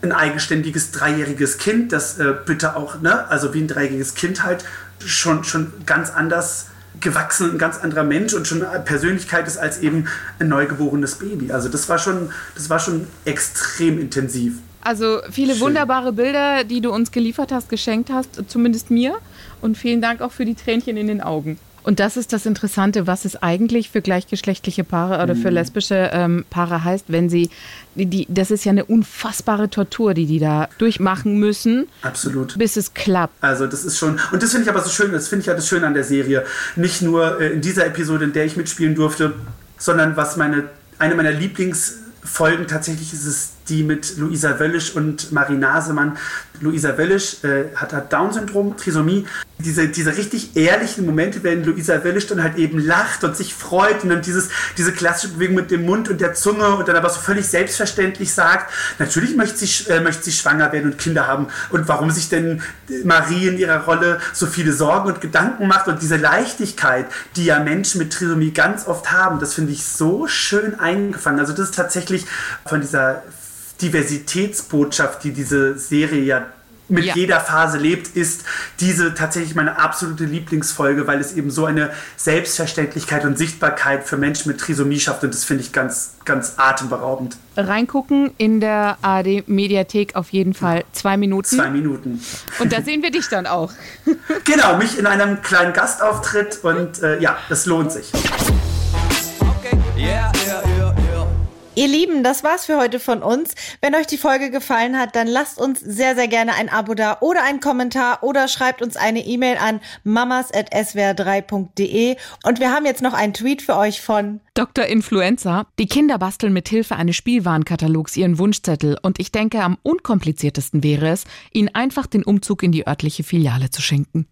ein eigenständiges dreijähriges Kind, das äh, bitte auch, ne, also wie ein dreijähriges Kind halt schon, schon ganz anders gewachsen, ein ganz anderer Mensch und schon eine Persönlichkeit ist als eben ein neugeborenes Baby. Also das war schon, das war schon extrem intensiv. Also viele Schön. wunderbare Bilder, die du uns geliefert hast, geschenkt hast, zumindest mir. Und vielen Dank auch für die Tränchen in den Augen. Und das ist das Interessante, was es eigentlich für gleichgeschlechtliche Paare oder für lesbische ähm, Paare heißt, wenn sie, die, die, das ist ja eine unfassbare Tortur, die die da durchmachen müssen, Absolut. bis es klappt. Also das ist schon, und das finde ich aber so schön, das finde ich ja das Schöne an der Serie. Nicht nur äh, in dieser Episode, in der ich mitspielen durfte, sondern was meine, eine meiner Lieblingsfolgen tatsächlich ist es die mit Luisa Wöllisch und Marie Nasemann. Luisa Wöllisch äh, hat, hat Down-Syndrom, Trisomie. Diese, diese richtig ehrlichen Momente, wenn Luisa Wöllisch dann halt eben lacht und sich freut und dann dieses, diese klassische Bewegung mit dem Mund und der Zunge und dann aber so völlig selbstverständlich sagt, natürlich möchte sie, äh, möchte sie schwanger werden und Kinder haben. Und warum sich denn Marie in ihrer Rolle so viele Sorgen und Gedanken macht und diese Leichtigkeit, die ja Menschen mit Trisomie ganz oft haben, das finde ich so schön eingefangen. Also das ist tatsächlich von dieser Diversitätsbotschaft, die diese Serie ja mit Ja. jeder Phase lebt, ist diese tatsächlich meine absolute Lieblingsfolge, weil es eben so eine Selbstverständlichkeit und Sichtbarkeit für Menschen mit Trisomie schafft und das finde ich ganz, ganz atemberaubend. Reingucken in der ARD Mediathek auf jeden Fall zwei Minuten. Zwei Minuten. Und da sehen wir dich dann auch. Genau, mich in einem kleinen Gastauftritt und äh, ja, es lohnt sich. Okay, yeah, yeah. Ihr Lieben, das war's für heute von uns. Wenn euch die Folge gefallen hat, dann lasst uns sehr, sehr gerne ein Abo da oder einen Kommentar oder schreibt uns eine E-Mail an mamas.swr3.de. Und wir haben jetzt noch einen Tweet für euch von Dr. Influenza. Die Kinder basteln mit Hilfe eines Spielwarenkatalogs ihren Wunschzettel und ich denke, am unkompliziertesten wäre es, ihnen einfach den Umzug in die örtliche Filiale zu schenken.